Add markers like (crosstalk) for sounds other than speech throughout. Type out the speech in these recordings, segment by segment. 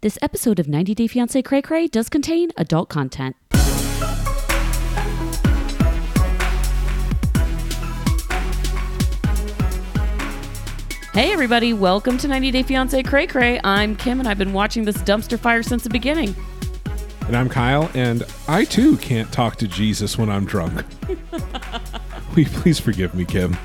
This episode of 90 Day Fiancé Cray Cray does contain adult content. Hey everybody, welcome to 90 Day Fiancé Cray Cray. I'm Kim and I've been watching this dumpster fire since the beginning. And I'm Kyle, and I too can't talk to Jesus when I'm drunk. (laughs) Will you please forgive me, Kim?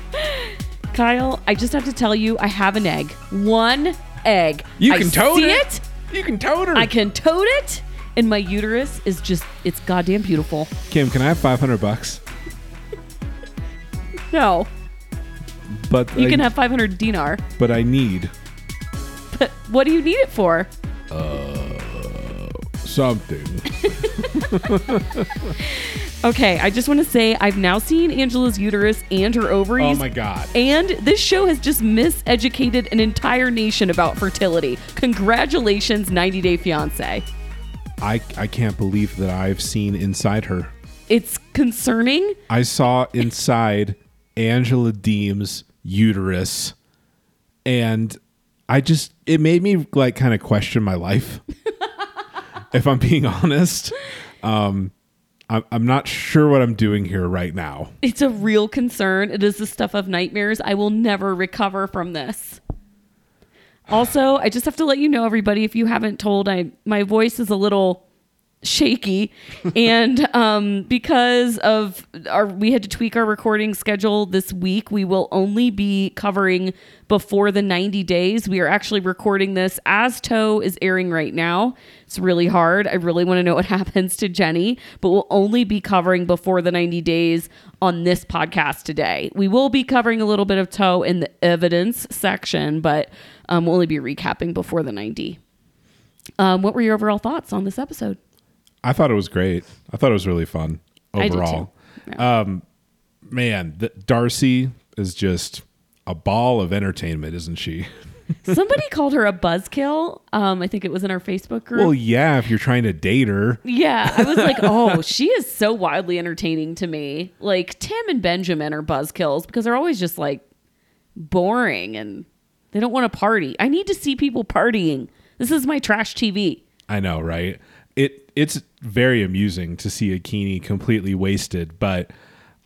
Kyle, I just have to tell you, I have an egg. One egg. You I can tote see it. You can tote her. I can tote it, and my uterus is just, it's goddamn beautiful. Kim, can I have 500 bucks? No, But you I, can have 500 dinar. But I need But what do you need it for? Uh something. (laughs) Okay, I just want to say I've now seen Angela's uterus and her ovaries. oh my God. And this show has just miseducated an entire nation about fertility. Congratulations, 90 Day Fiance. I I can't believe that I've seen inside her. It's concerning. I saw inside Angela Deem's uterus, and I just it made me like kind of question my life. (laughs) if I'm being honest, um, I'm I'm not sure what I'm doing here right now. It's a real concern. It is the stuff of nightmares. I will never recover from this. Also, I just have to let you know, everybody, if you haven't told, I my voice is a little shaky, (laughs) and um, because of our, we had to tweak our recording schedule this week. We will only be covering before the 90 days. We are actually recording this as TOW is airing right now. It's really hard. I really want to know what (laughs) happens to Jenny, but we'll only be covering before the 90 days on this podcast today. We will be covering a little bit of TOW in the evidence section, but um, we'll only be recapping before the 90. Um, what were your overall thoughts on this episode? I thought it was great. I thought it was really fun overall. too. Um, man, the, Darcy is just a ball of entertainment, isn't she? (laughs) Somebody called her a buzzkill. Um, I think it was in our Facebook group. Well, yeah, if you're trying to date her. Yeah, I was like, (laughs) oh, she is so wildly entertaining to me. Like Tim and Benjamin are buzzkills because they're always just like boring and they don't want to party. I need to see people partying. This is my trash TV. I know, right? It it's very amusing to see Akinyi completely wasted, but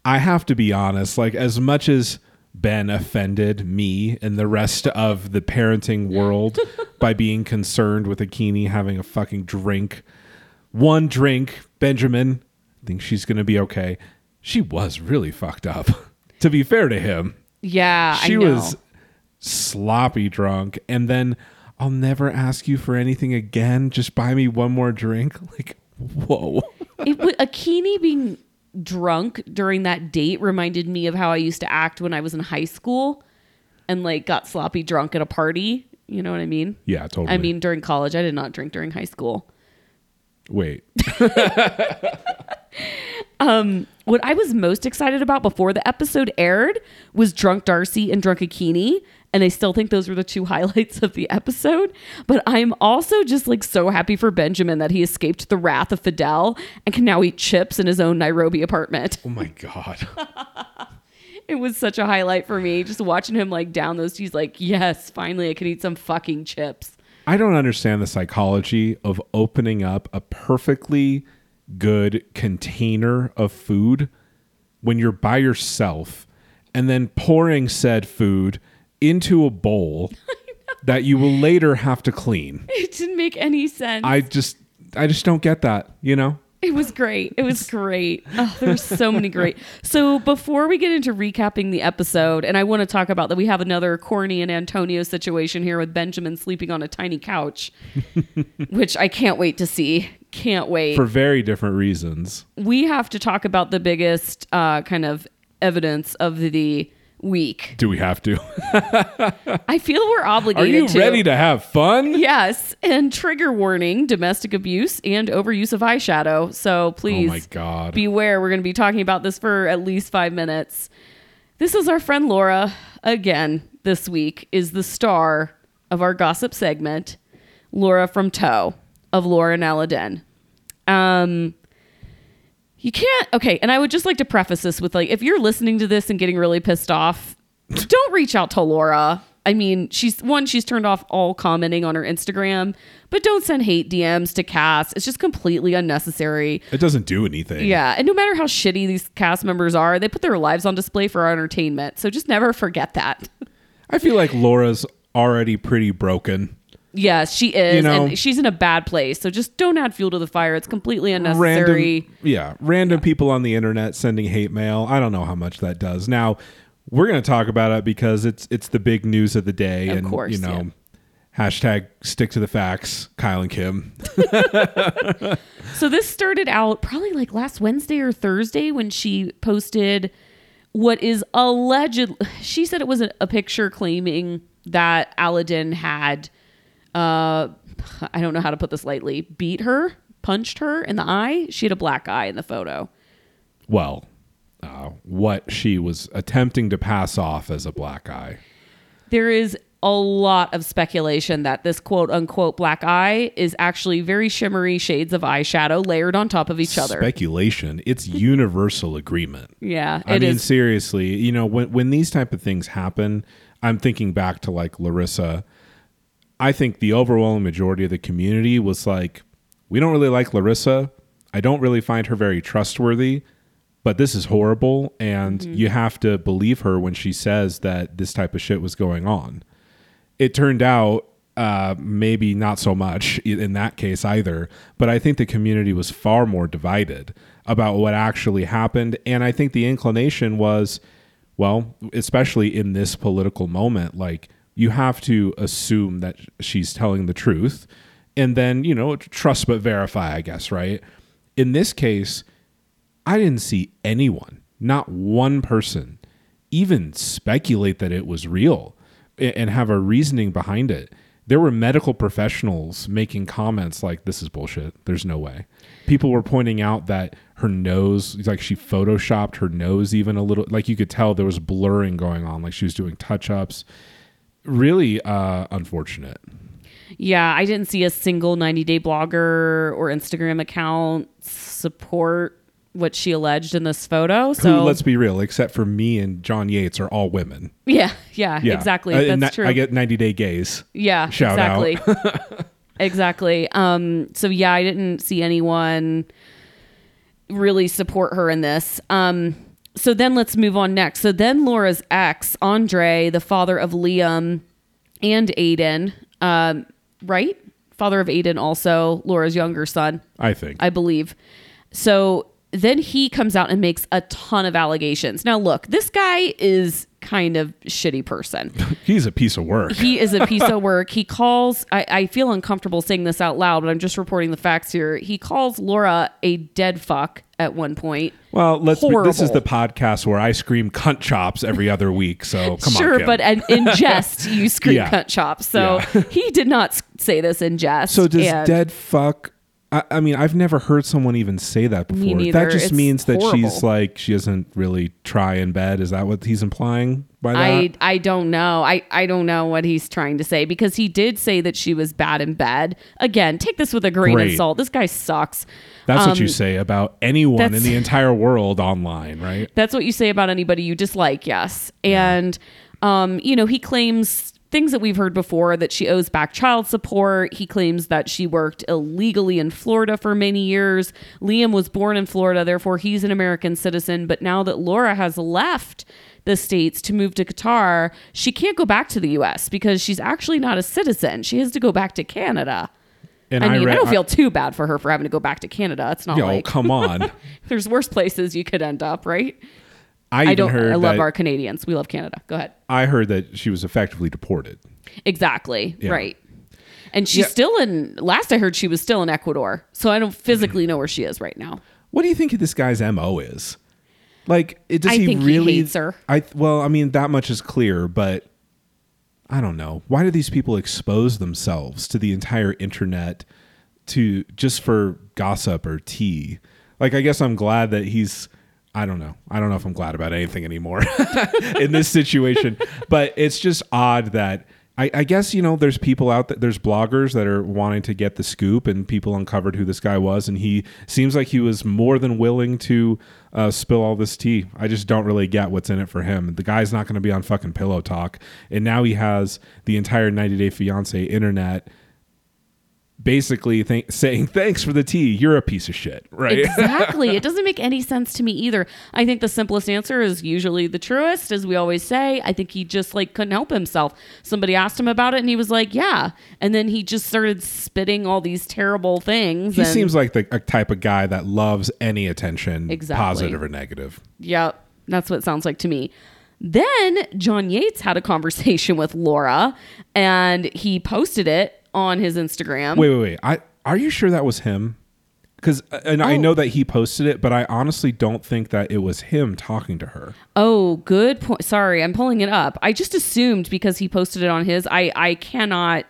I have to be honest, like as much as Ben offended me and the rest of the parenting world (laughs) by being concerned with Akinyi having a fucking drink. One drink, Benjamin, I think she's going to be okay. She was really fucked up. (laughs) to be fair to him, Yeah, she I know. was sloppy drunk and then I'll never ask you for anything again. Just buy me one more drink. (laughs) Like, whoa. it was Akinyi being drunk during that date reminded me of how I used to act when I was in high school and like got sloppy drunk at a party. You know what I mean? Yeah, totally. I mean, during college, I did not drink during high school. wait. (laughs) um, What I was most excited about before the episode aired was Drunk Darcy and Drunk Akinyi. And I still think those were the two (laughs) highlights of the episode. But I'm also just like so happy for Benjamin that he escaped the wrath of Fidel and can now eat chips in his own Nairobi apartment. Oh my god. (laughs) It was such a highlight for me just watching him like down those. He's like, yes, finally I can eat some fucking chips. I don't understand the psychology of opening up a perfectly good container of food when you're by yourself and then pouring said food into a bowl (laughs) that you will later have to clean. It didn't make any sense. I just I just don't get that, you know? It was great. It was great. Oh, there's so many great. So before we get into recapping the episode, and I want to talk about that we have another Corny and Antonio situation here with Benjamin sleeping on a tiny couch, (laughs) which I can't wait to see. Can't wait. For very different reasons. we have to talk about the biggest uh, kind of evidence of the week. Do we have to? I feel we're obligated. Are you to. ready to have fun? Yes, and trigger warning: domestic abuse and overuse of eyeshadow. So please, Oh my God. beware. We're going to be talking about this for at least five minutes. This is our friend Laura again. This week is the star of our gossip segment, Laura from TOW of Laura and Aladdin. Um, you can't. Okay, and I would just like to preface this with like, if you're listening to this and getting really pissed off, don't reach out to Laura. I mean, she's one, she's turned off all commenting on her Instagram, but don't send hate DMs to cast. It's just completely unnecessary. It doesn't do anything. Yeah. And no matter how shitty these cast members are, they put their lives on display for our entertainment. So just never forget that. I feel like Laura's already pretty broken. Yes, she is. You know- and she's in a bad place. So just don't add fuel to the fire. It's completely unnecessary. Random, yeah, random people on the internet sending hate mail. I don't know how much that does. Now, we're going to talk about it because it's it's the big news of the day, Of and course, you know, yeah. hashtag stick to the facts. Kyle and Kim. (laughs) So this started out probably like last Wednesday or Thursday when she posted what is alleged. She said it was a, a picture claiming that Aladdin had, uh, I don't know how to put this lightly, beat her, punched her in the eye. She had a black eye in the photo. Well, uh, what she was attempting to pass off as a black eye. There is a lot of speculation that this quote unquote black eye is actually very shimmery shades of eyeshadow layered on top of each other. Speculation. It's (laughs) universal agreement. yeah, I mean, is. seriously, you know, when when these type of things happen, I'm thinking back to like Larissa. I think the overwhelming majority of the community was like, we don't really like Larissa. I don't really find her very trustworthy, but this is horrible, and you have to believe her when she says that this type of shit was going on. It turned out uh, maybe not so much in that case either, but I think the community was far more divided about what actually happened. And I think the inclination was, well, especially in this political moment, like you have to assume that she's telling the truth and then, you know, trust but verify, I guess, right? In this case, I didn't see anyone, not one person, even speculate that it was real and have a reasoning behind it. There were medical professionals making comments like, this is bullshit. There's no way. People were pointing out that her nose, like she photoshopped her nose even a little, like you could tell there was blurring going on, like she was doing touch ups. Really uh, unfortunate. Yeah, I didn't see a single 90 day blogger or Instagram account support what she alleged in this photo. Who, So let's be real, except for me and John Yates, are all women. yeah, yeah, Yeah, exactly. Uh, That's true. I get 90 day gays. yeah, shout out. exactly. (laughs) exactly. Um, so yeah, I didn't see anyone really support her in this. Um, so then let's move on next. So then Laura's ex, Andre, the father of Liam and Aiden, um, right? Father of Aiden, also Laura's younger son. I think. I believe. So then he comes out and makes a ton of allegations. Now, look, this guy is kind of shitty person. (laughs) He's a piece of work. He is a piece of (laughs) work. He calls, I, I feel uncomfortable saying this out loud, but I'm just reporting the facts here. He calls Laura a dead fuck at one point. Well, let's. Be, this is the podcast where I scream cunt chops every other week. So come on, sure, but in, in (laughs) jest, you scream Yeah. cunt chops. So he did not say this in jest. so does dead fuck? I, I mean, I've never heard someone even say that before. That just It's means that she's like she doesn't really try in bed. Is that what he's implying by that? I I don't know. I I don't know what he's trying to say because he did say that she was bad in bed. Again, take this with a grain Great. of salt. This guy sucks. That's what you um, say about anyone in the entire world online, right? That's what you say about anybody you dislike, yes. And um, you know, he claims things that we've heard before that she owes back child support. He claims that she worked illegally in Florida for many years. Liam was born in Florida, therefore he's an American citizen, but now that Laura has left the states to move to Qatar, she can't go back to the US because she's actually not a citizen. She has to go back to Canada. And I mean, I, read- don't feel too bad for her for having to go back to Canada. It's not Yo, like come on. (laughs) there's worse places you could end up, right? I, I don't. heard I love that, our Canadians. We love Canada. Go ahead. I heard that she was effectively deported. Exactly. Yeah. Right. And she's Yeah. still in. Last I heard, she was still in Ecuador. So I don't physically know where she is right now. What do you think this guy's mo is? Like, it does I he think he really? hates her. I well, I mean that much is clear, but I don't know. Why do these people expose themselves to the entire internet to just for gossip or tea? Like, I guess I'm glad that he's. I don't know. I don't know if I'm glad about anything anymore (laughs) in this situation, but it's just odd that I, I guess you know there's people out there there's bloggers that are wanting to get the scoop and people uncovered who this guy was. And he seems like he was more than willing to uh, spill all this tea. I just don't really get what's in it for him. The guy's not going to be on fucking pillow talk. And now he has the entire 90 day fiance internet basically th- saying thanks for the tea you're a piece of shit right Exactly. it (laughs) doesn't make any sense to me either. I think the simplest answer is usually the truest, as we always say. I think he just like couldn't help himself. Somebody asked him about it and he was like, Yeah. And then he just started spitting all these terrible things. he and- seems like the a type of guy that loves any attention Exactly. positive or negative Yep, that's what it sounds like to me. Then John Yates had a conversation (laughs) with Laura and he posted it on his Instagram. Wait, wait, wait. I are you sure that was him? Because and I Oh. know that he posted it, but I honestly don't think that it was him talking to her. Oh, good point. Sorry, I'm pulling it up. I just assumed because he posted it on his. I I cannot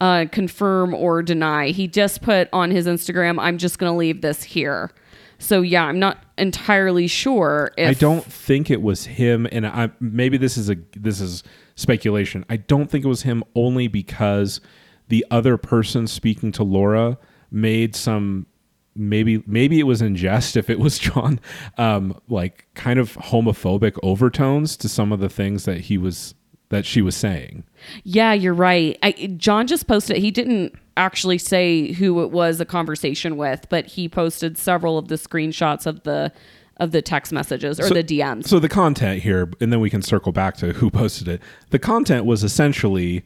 uh, confirm or deny. He just put on his Instagram. I'm just going to leave this here. So yeah, I'm not entirely sure if I don't think it was him, and I maybe this is a this is speculation. I don't think it was him only because the other person speaking to Laura made some maybe maybe it was in jest if it was (laughs) John um like kind of homophobic overtones to some of the things that he was that she was saying. Yeah, you're right. I, John just posted. He didn't actually say who it was a conversation with, but he posted several of the screenshots of the of the text messages or the DMs. So the content here, and then we can circle back to who posted it. The content was essentially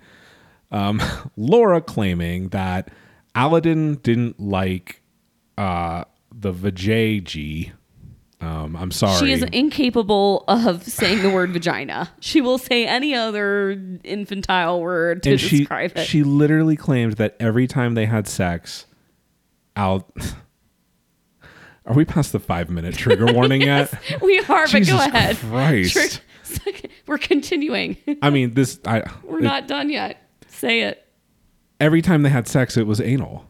um, (laughs) Laura claiming that Aladdin didn't like uh, the Vajayjee. Um, I'm sorry. She is incapable of saying the word vagina. She will say any other infantile word to and she describe it. she literally claimed that every time they had sex, Al. (laughs) Are we past the five minute trigger (laughs) warning yet? we are, but Jesus go ahead. Christ. We're continuing. I mean, this. I We're it- not done yet. Say it. every time they had sex, it was anal.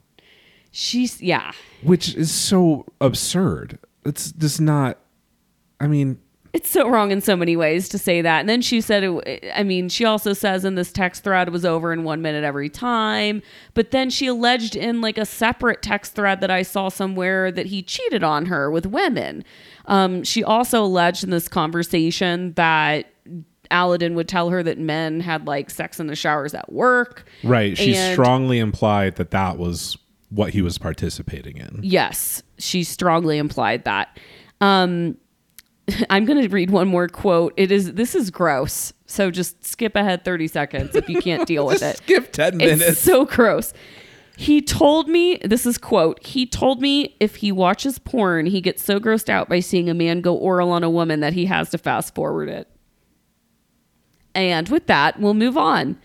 She's yeah. which is so absurd. It's just not. I mean, It's so wrong in so many ways to say that. And then she said, it, I mean, she also says in this text thread it was over in one minute every time. But then she alleged in like a separate text thread that I saw somewhere that he cheated on her with women. Um, she also alleged in this conversation that Aladdin would tell her that men had like sex in the showers at work. right? She And- strongly implied that that was what he was participating in. Yes, she strongly implied that. Um, (laughs) I'm going to read one more quote. It is this is gross. So just skip ahead 30 seconds if you can't deal with (laughs) it. Skip ten minutes. It's so gross. He told me, this is quote, he told me if he watches porn, he gets so grossed out by seeing a man go oral on a woman that he has to fast forward it. And with that, we'll move on.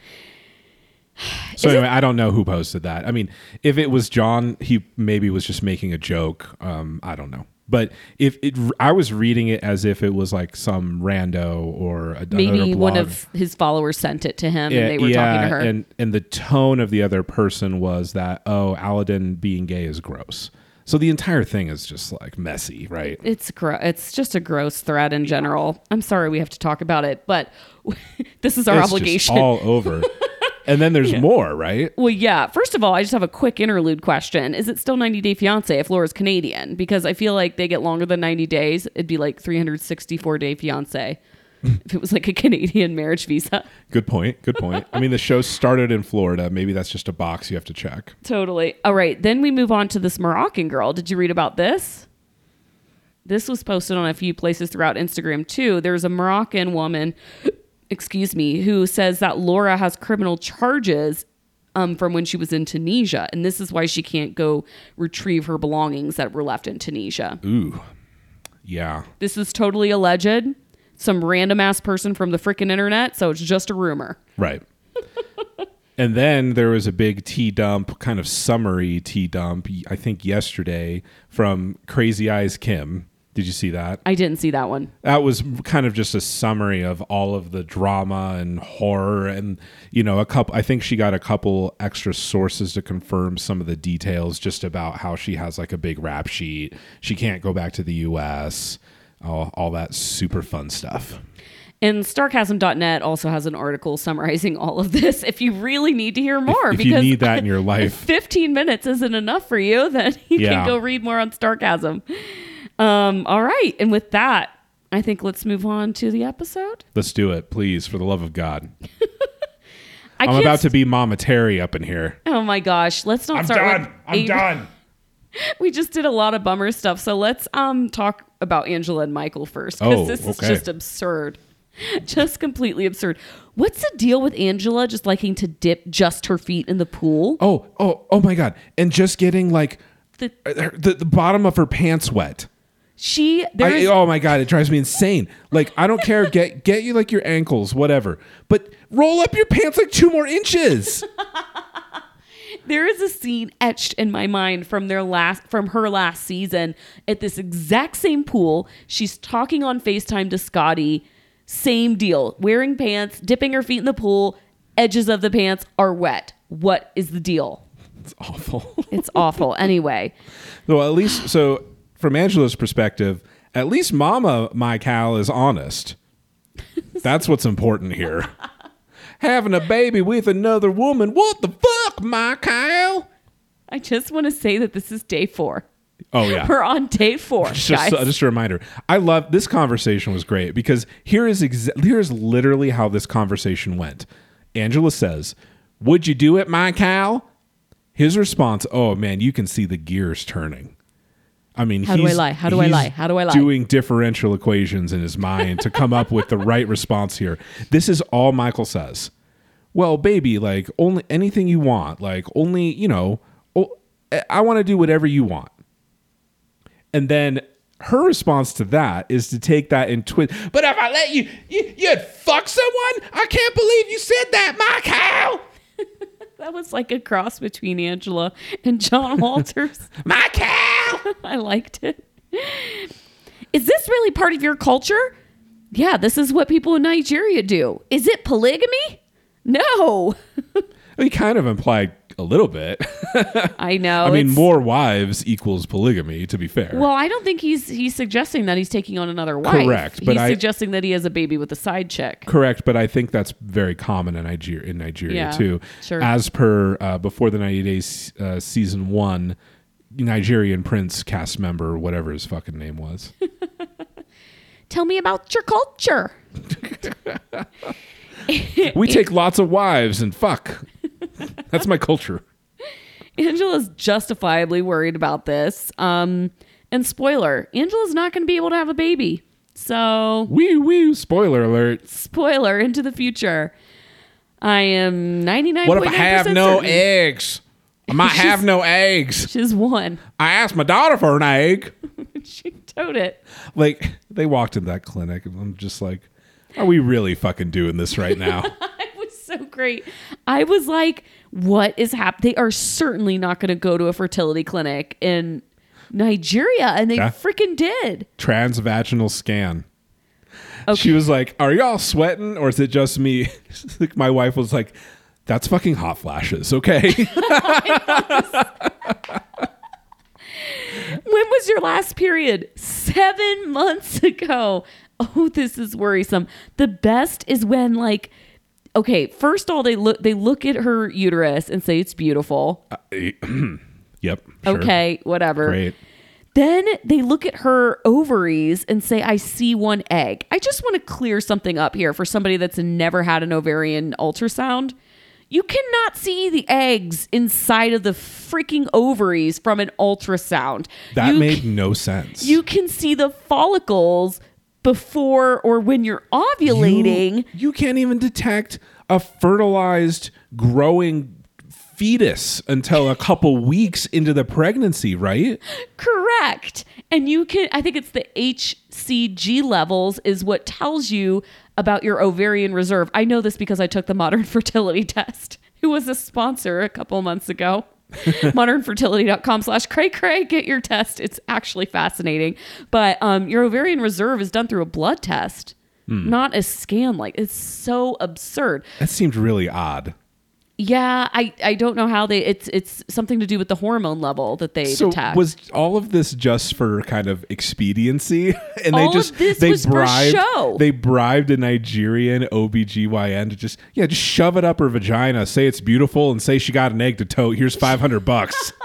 (sighs) So anyway, I don't know who posted that. I mean, if it was John, he maybe was just making a joke. Um, I don't know. But if it, I was reading it as if it was like some rando or a, Maybe another one of his followers sent it to him and they were talking to her. and and the tone of the other person was that oh, Aladdin being gay is gross. So the entire thing is just like messy, right? It's gro- it's just a gross thread in general. I'm sorry we have to talk about it, but (laughs) this is our It's just obligation. all over. (laughs) and then there's more, right? well, yeah. First of all, I just have a quick interlude question. Is it still 90 Day Fiance if Laura's Canadian? Because I feel like they get longer than 90 days. It'd be like 364 Day Fiance if it was like a Canadian marriage visa. Good point. Good point. I mean, the show (laughs) started in Florida. Maybe that's just a box you have to check. Totally. All right. Then we move on to this Moroccan girl. Did you read about this? This was posted on a few places throughout Instagram too. There's a Moroccan woman, (coughs) excuse me, who says that Laura has criminal charges um, from when she was in Tunisia. And this is why she can't go retrieve her belongings that were left in Tunisia. Ooh, yeah. This is totally alleged. Some random ass person from the freaking internet. So it's just a rumor. Right. (laughs) and then there was a big T dump, kind of summary T dump, I think yesterday from Crazy Eyes Kim. Did you see that? I didn't see that one. That was kind of just a summary of all of the drama and horror and you know a couple I think she got a couple extra sources to confirm some of the details just about how she has like a big rap sheet. She can't go back to the US. All, all that super fun stuff. And Starcasm.net also has an article summarizing all of this. If you really need to hear more, if you need that in your (laughs) life. 15 minutes isn't enough for you, then (laughs) you Yeah. can go read more on Starcasm. Um, all right. And with that, I think let's move on to the episode. Let's do it, please, for the love of God. (laughs) I I'm can't about to be Mama Terry up in here. Oh my gosh. Let's not I'm start with Ab- done. (laughs) We just did a lot of bummer stuff. So let's um talk about Angela and Michael first. Oh, Because this is just absurd. (laughs) Just completely absurd. What's the deal with Angela just liking to dip just her feet in the pool? Oh, oh, oh my God. And just getting like The, uh, the, the bottom of her pants wet. she I, oh my god, it drives me insane. Like I don't care, get get you like your ankles, whatever, but roll up your pants like two more inches. (laughs) there is a scene etched in my mind from their last from her last season at this exact same pool. She's talking on FaceTime to Scotty. Same deal. Wearing pants, dipping her feet in the pool, edges of the pants are wet. What is the deal? It's awful. (laughs) It's awful. Anyway, well, at least so from Angela's perspective, at least Mama my Cal is honest. (laughs) That's what's important here. Having a baby with another woman, what the fuck, my Kyle? I just want to say that this is day four. Oh yeah. We're on day four, just, guys. just a reminder. I love this conversation was great because here is exa- here is literally how this conversation went. Angela says, "Would you do it, my Cal?" His response, "Oh man, you can see the gears turning." I mean, How do I lie? How do I lie? How do I lie? Doing differential equations in his mind to come up with the right response here. This is all Michael says. Well, baby, like only anything you want, like only you know, oh, I want to do whatever you want. And then her response to that is to take that and twist. But if I let you, you, you'd fuck someone. I can't believe you said that, my cow. (laughs) that was like a cross between Angela and John Walters. (laughs) My cow. (laughs) I liked it. Is this really part of your culture? Yeah, this is what people in Nigeria do. Is it polygamy? No. (laughs) he kind of implied a little bit. I know. I mean, more wives equals polygamy. To be fair, Well, I don't think he's he's suggesting that he's taking on another wife. Correct, but he's I- suggesting that he has a baby with a side chick. correct. But I think that's very common in Nigeria. In Nigeria Yeah, too, sure. as per uh, before the ninety days uh, season one. Nigerian prince cast member, whatever his fucking name was. (laughs) Tell me about your culture. (laughs) We take lots of wives and fuck. (laughs) That's my culture. Angela's justifiably worried about this. Um, and spoiler, Angela's not going to be able to have a baby. So, Wee wee. Spoiler alert. spoiler into the future. I am 99 What if I have no certain. eggs? I might (laughs) have no eggs. She's one. I asked my daughter for an egg. (laughs) she told it. Like they walked in that clinic, and I'm just like, are we really fucking doing this right now? (laughs) It was so great. I was like, what is happening? They are certainly not going to go to a fertility clinic in Nigeria. And they Yeah. freaking did. Transvaginal scan. Okay. She was like, "Are y'all sweating, or is it just me?" like my wife was like, "That's fucking hot flashes." Okay. (laughs) When was your last period? Seven months ago. Oh, this is worrisome. The best is when like, okay, first all they look they look at her uterus and say it's beautiful. Uh, (clears throat) yep. sure. Okay, whatever. Great. Then they look at her ovaries and say, I see one egg. I just want to clear something up here for somebody that's never had an ovarian ultrasound. You cannot see the eggs inside of the freaking ovaries from an ultrasound. That you made no sense. you can see the follicles before or when you're ovulating. You, you can't even detect a fertilized, growing fetus until a couple (laughs) weeks into the pregnancy, right? Correct. And you can, I think it's the HCG levels is what tells you about your ovarian reserve. I know this because I took the modern (laughs) fertility test, who was a sponsor a couple months ago. (laughs) modernfertility.com slash cray cray. Get your test. It's actually fascinating. But um, your ovarian reserve is done through a blood test not a scan. Like it's so absurd. That seemed really odd. Yeah, I, I don't know how they it's it's something to do with the hormone level that they So detect. was all of this just for kind of expediency? (laughs) And All they just this they bribed show. they bribed a Nigerian OBGYN to just yeah, just shove it up her vagina, say it's beautiful and say she got an egg to tote. Here's 500 bucks. (laughs)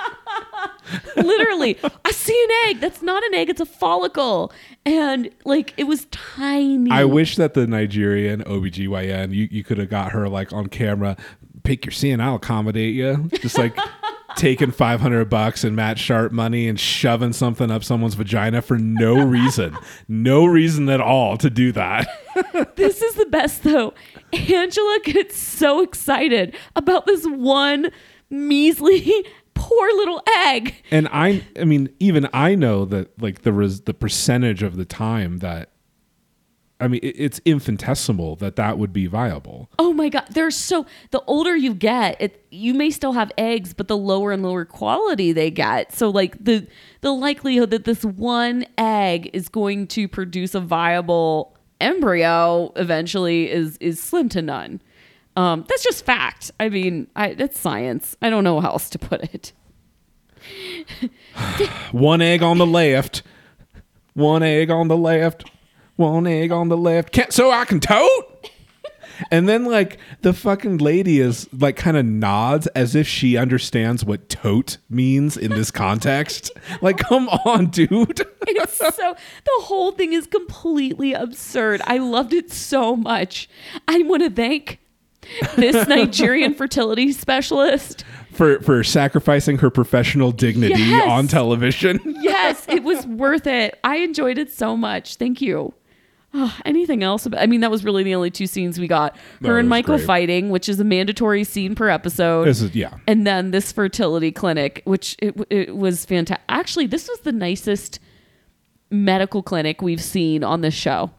(laughs) Literally, I see an egg. That's not an egg, it's a follicle. And like it was tiny. I wish that the Nigerian OBGYN, you, you could have got her like on camera, pick your scene, I'll accommodate you. Just like (laughs) taking 500 bucks and Matt Sharp money and shoving something up someone's vagina for no reason. no reason at all to do that. (laughs) this is the best though. Angela gets so excited about this one measly (laughs) poor little egg. And I I mean even I know that like the res, the percentage of the time that I mean it, it's infinitesimal that that would be viable. Oh my god, they're so the older you get, it you may still have eggs, but the lower and lower quality they get. So like the the likelihood that this one egg is going to produce a viable embryo eventually is is slim to none. Um, that's just fact. I mean, I, that's science. I don't know how else to put it. (sighs) One egg on the left. One egg on the left. One egg on the left. Can't so I can tote. (laughs) And then like the fucking lady is like kind of nods as if she understands what tote means in this context. (laughs) Like come on, dude. It's so the whole thing is completely absurd. I loved it so much. I want to thank this (laughs) Nigerian fertility specialist. For for sacrificing her professional dignity Yes. on television. Yes, it was worth it. I enjoyed it so much. Thank you. Oh, anything else? About, I mean, that was really the only two scenes we got. Her and Michael great. fighting, which is a mandatory scene per episode. This is yeah. and then this fertility clinic, which it, it was fantastic. Actually, this was the nicest medical clinic we've seen on this show.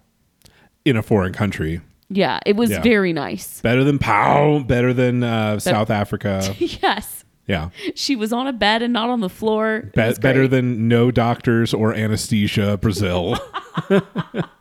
In a foreign country. Yeah, it was Yeah. very nice. Better than Pow, better than uh, South Africa. (laughs) yes. Yeah. She was on a bed and not on the floor. Be- better than no doctors or anesthesia, Brazil. (laughs)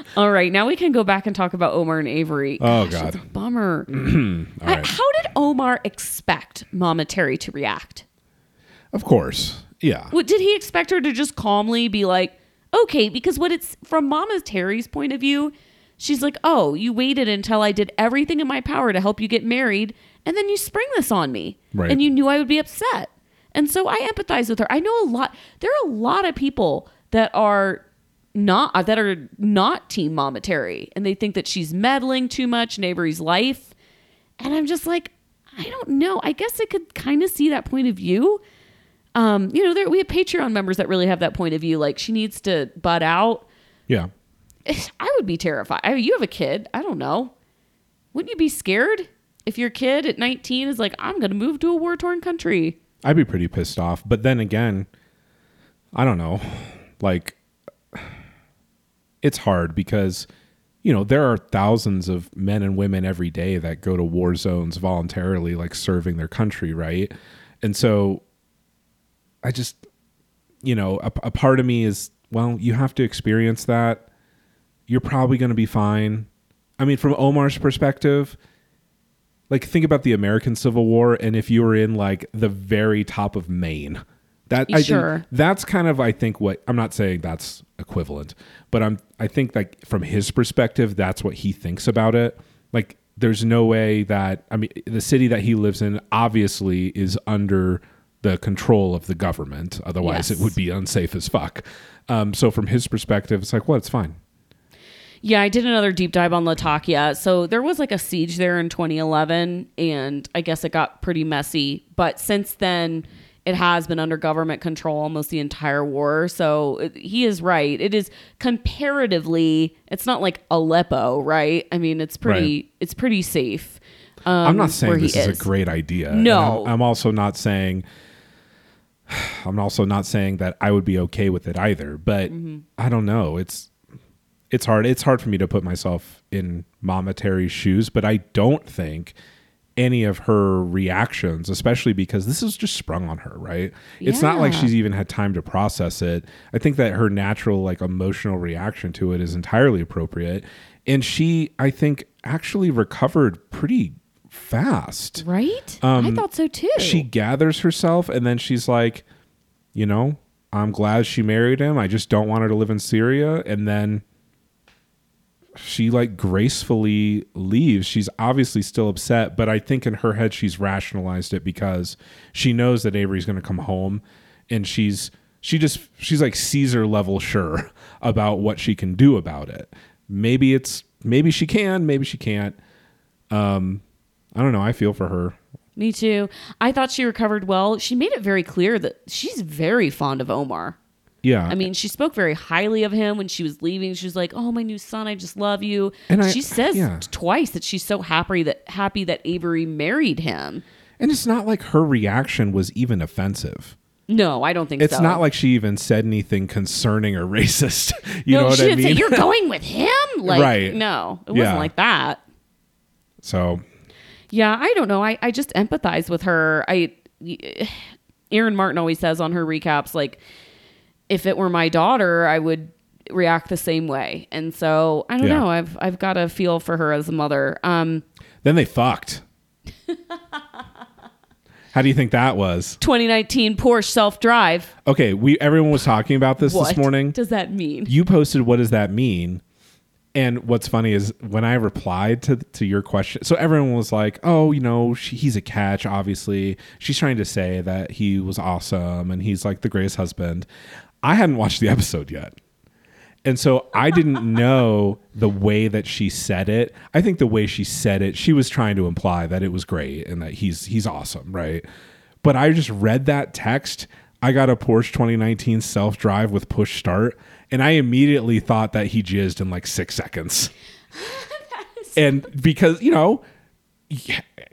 All right, now we can go back and talk about Omar and Avery. Oh, God. it's a bummer. (clears throat) All I- right. how did Omar expect Mama Terry to react? Of course. Yeah. What, did he expect her to just calmly be like, okay? Because what it's from Mama Terry's point of view, she's like, oh, you waited until I did everything in my power to help you get married, and then you spring this on me, Right. and you knew I would be upset, and so I empathize with her. I know a lot. There are a lot of people that are not uh, that are not Team Mama Terry, and they think that she's meddling too much in Avery's life, and I'm just like, I don't know. I guess I could kind of see that point of view um, you know, there we have Patreon members that really have that point of view. Like she needs to butt out. Yeah. (sighs) I would be terrified. I mean, you have a kid. I don't know. Wouldn't you be scared if your kid at 19 is like, I'm to move to a war torn country? I'd be pretty pissed off. But then again, I don't know. Like, it's hard because, you know, there are thousands of men and women every day that go to war zones voluntarily, like serving their country, right? And so I just, you know, a, a part of me is, well, you have to experience that. You're probably going to be fine. I mean, from Omar's perspective, like think about the American Civil War, and if you were in like the very top of Maine, that I think that's kind of I think what I'm not saying that's equivalent, but I'm I think like from his perspective, that's what he thinks about it. Like, there's no way that I mean the city that he lives in obviously is under the control of the government. Otherwise, Yes. it would be unsafe as fuck. Um, so from his perspective, it's like, well, it's fine. Yeah, I did another deep dive on Latakia. So there was like a siege there in 2011, and I guess it got pretty messy. But since then, it has been under government control almost the entire war. So it- he is right. It is comparatively, it's not like Aleppo, right? I mean, it's pretty, Right. it's pretty safe. I'm not saying this is. is. a great idea. No. I'm, I'm also not saying. (sighs) I'm also not saying that I would be okay with it either. But Mm-hmm. I don't know. It's it's hard. It's hard for me to put myself in Mama Terry's shoes. But I don't think any of her reactions, especially because this is just sprung on her, right? It's not like she's even had time to process it. I think that her natural, like, emotional reaction to it is entirely appropriate. And she, I think, actually recovered pretty fast. Right? I thought so too. Um, She gathers herself and then she's like, you know, I'm glad she married him. I just don't want her to live in Syria. And then she like gracefully leaves. She's obviously still upset, but I think in her head she's rationalized it because she knows that Avery's going to come home and she's she just she's like Caesar level sure (laughs) about what she can do about it. Maybe it's maybe she can, maybe she can't. Um I don't know. I feel for her. Me too. I thought she recovered well. She made it very clear that she's very fond of Omar. Yeah. I mean, she spoke very highly of him when she was leaving. She was like, "Oh, my new son, I just love you." And I- she says yeah. twice that she's so happy that happy that Avery married him. and it's not like her reaction was even offensive. No, I don't think so. It's so. not like she even said anything concerning or (laughs) racist. (laughs) You no, know what she I didn't mean? say you're going with (laughs) him. Like, Right. no, it Yeah. wasn't like that. so Yeah, I don't know. I, I just empathize with her. I Aaron (sighs) Martin always says on her recaps, like, if it were my daughter, I would react the same way. And so I don't Yeah. know. I've I've got a feel for her as a mother. Um, then they fucked. (laughs) How do you think that was? 2019 Porsche self drive. Okay, we everyone was talking about this What this morning. What does that mean? you posted what does that mean? And what's funny is when I replied to to your question, so everyone was like, "Oh, you know, she, he's a catch. Obviously, she's trying to say that he was awesome and he's like the greatest husband." I hadn't watched the episode yet, and so I didn't (laughs) know the way that she said it. I think the way she said it, she was trying to imply that it was great and that he's he's awesome, right? But I just read that text. I got a Porsche 2019 self drive with push start, and I immediately thought that he jizzed in like six seconds. (laughs) and because, you know,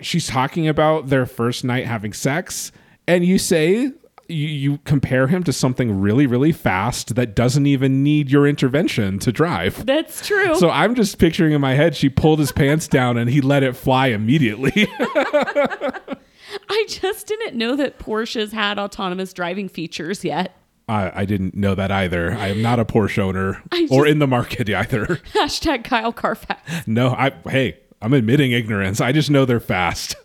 she's talking about their first night having sex, and you say, you, you compare him to something really, really fast that doesn't even need your intervention to drive. That's true. So I'm just picturing in my head, she pulled his pants down and he let it fly immediately. (laughs) I just didn't know that Porsches had autonomous driving features yet. I, I didn't know that either. I am not a Porsche owner (laughs) I or in the market (laughs) either. Hashtag Kyle Carfax. No, I hey, I'm admitting ignorance. I just know they're fast.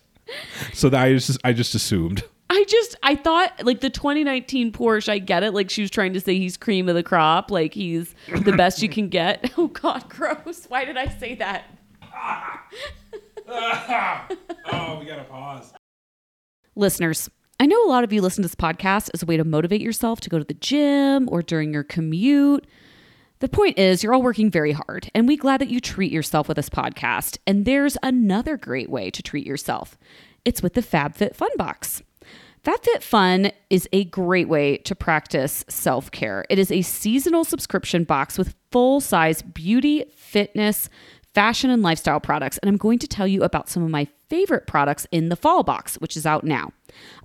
So that I just I just assumed. I just I thought like the 2019 Porsche, I get it. Like she was trying to say he's cream of the crop, like he's the best you can get. (laughs) Oh God, gross! Why did I say that? (laughs) Oh, we gotta pause. Listeners, I know a lot of you listen to this podcast as a way to motivate yourself to go to the gym or during your commute. The point is, you're all working very hard, and we glad that you treat yourself with this podcast. And there's another great way to treat yourself. It's with the FabFit Fun Box. FabFitFun is a great way to practice self care. It is a seasonal subscription box with full size beauty, fitness, fashion, and lifestyle products. And I'm going to tell you about some of my favorite products in the fall box, which is out now.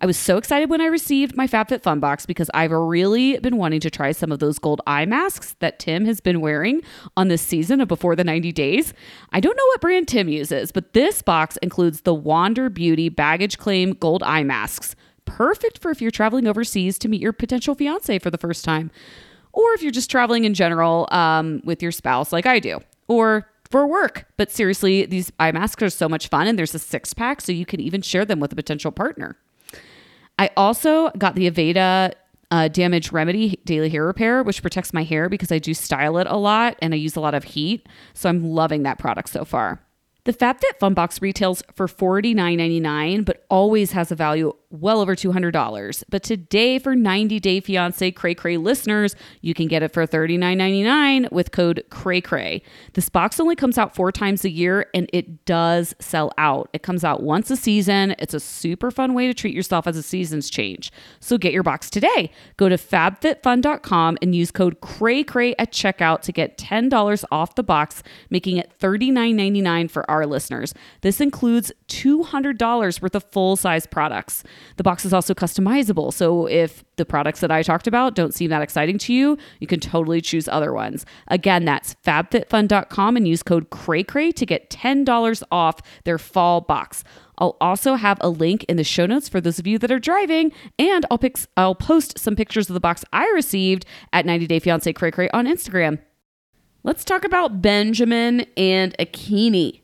I was so excited when I received my FabFitFun box because I've really been wanting to try some of those gold eye masks that Tim has been wearing on this season of Before the 90 Days. I don't know what brand Tim uses, but this box includes the Wander Beauty baggage claim gold eye masks perfect for if you're traveling overseas to meet your potential fiance for the first time, or if you're just traveling in general um, with your spouse, like I do, or for work. But seriously, these eye masks are so much fun, and there's a six pack, so you can even share them with a potential partner. I also got the Aveda uh, Damage Remedy Daily Hair Repair, which protects my hair because I do style it a lot and I use a lot of heat. So I'm loving that product so far. The FabFit Fun Box retails for $49.99, but always has a value well over $200. But today, for 90 Day Fiance Cray Cray listeners, you can get it for $39.99 with code Cray Cray. This box only comes out four times a year and it does sell out. It comes out once a season. It's a super fun way to treat yourself as the seasons change. So get your box today. Go to fabfitfun.com and use code Cray Cray at checkout to get $10 off the box, making it $39.99 for our listeners. This includes $200 worth of full size products. The box is also customizable. So if the products that I talked about don't seem that exciting to you, you can totally choose other ones. Again, that's fabfitfun.com and use code CRAYCRAY to get $10 off their fall box. I'll also have a link in the show notes for those of you that are driving, and I'll pick, I'll post some pictures of the box I received at 90 Day Fiance Cray Cray on Instagram. Let's talk about Benjamin and Akinyi.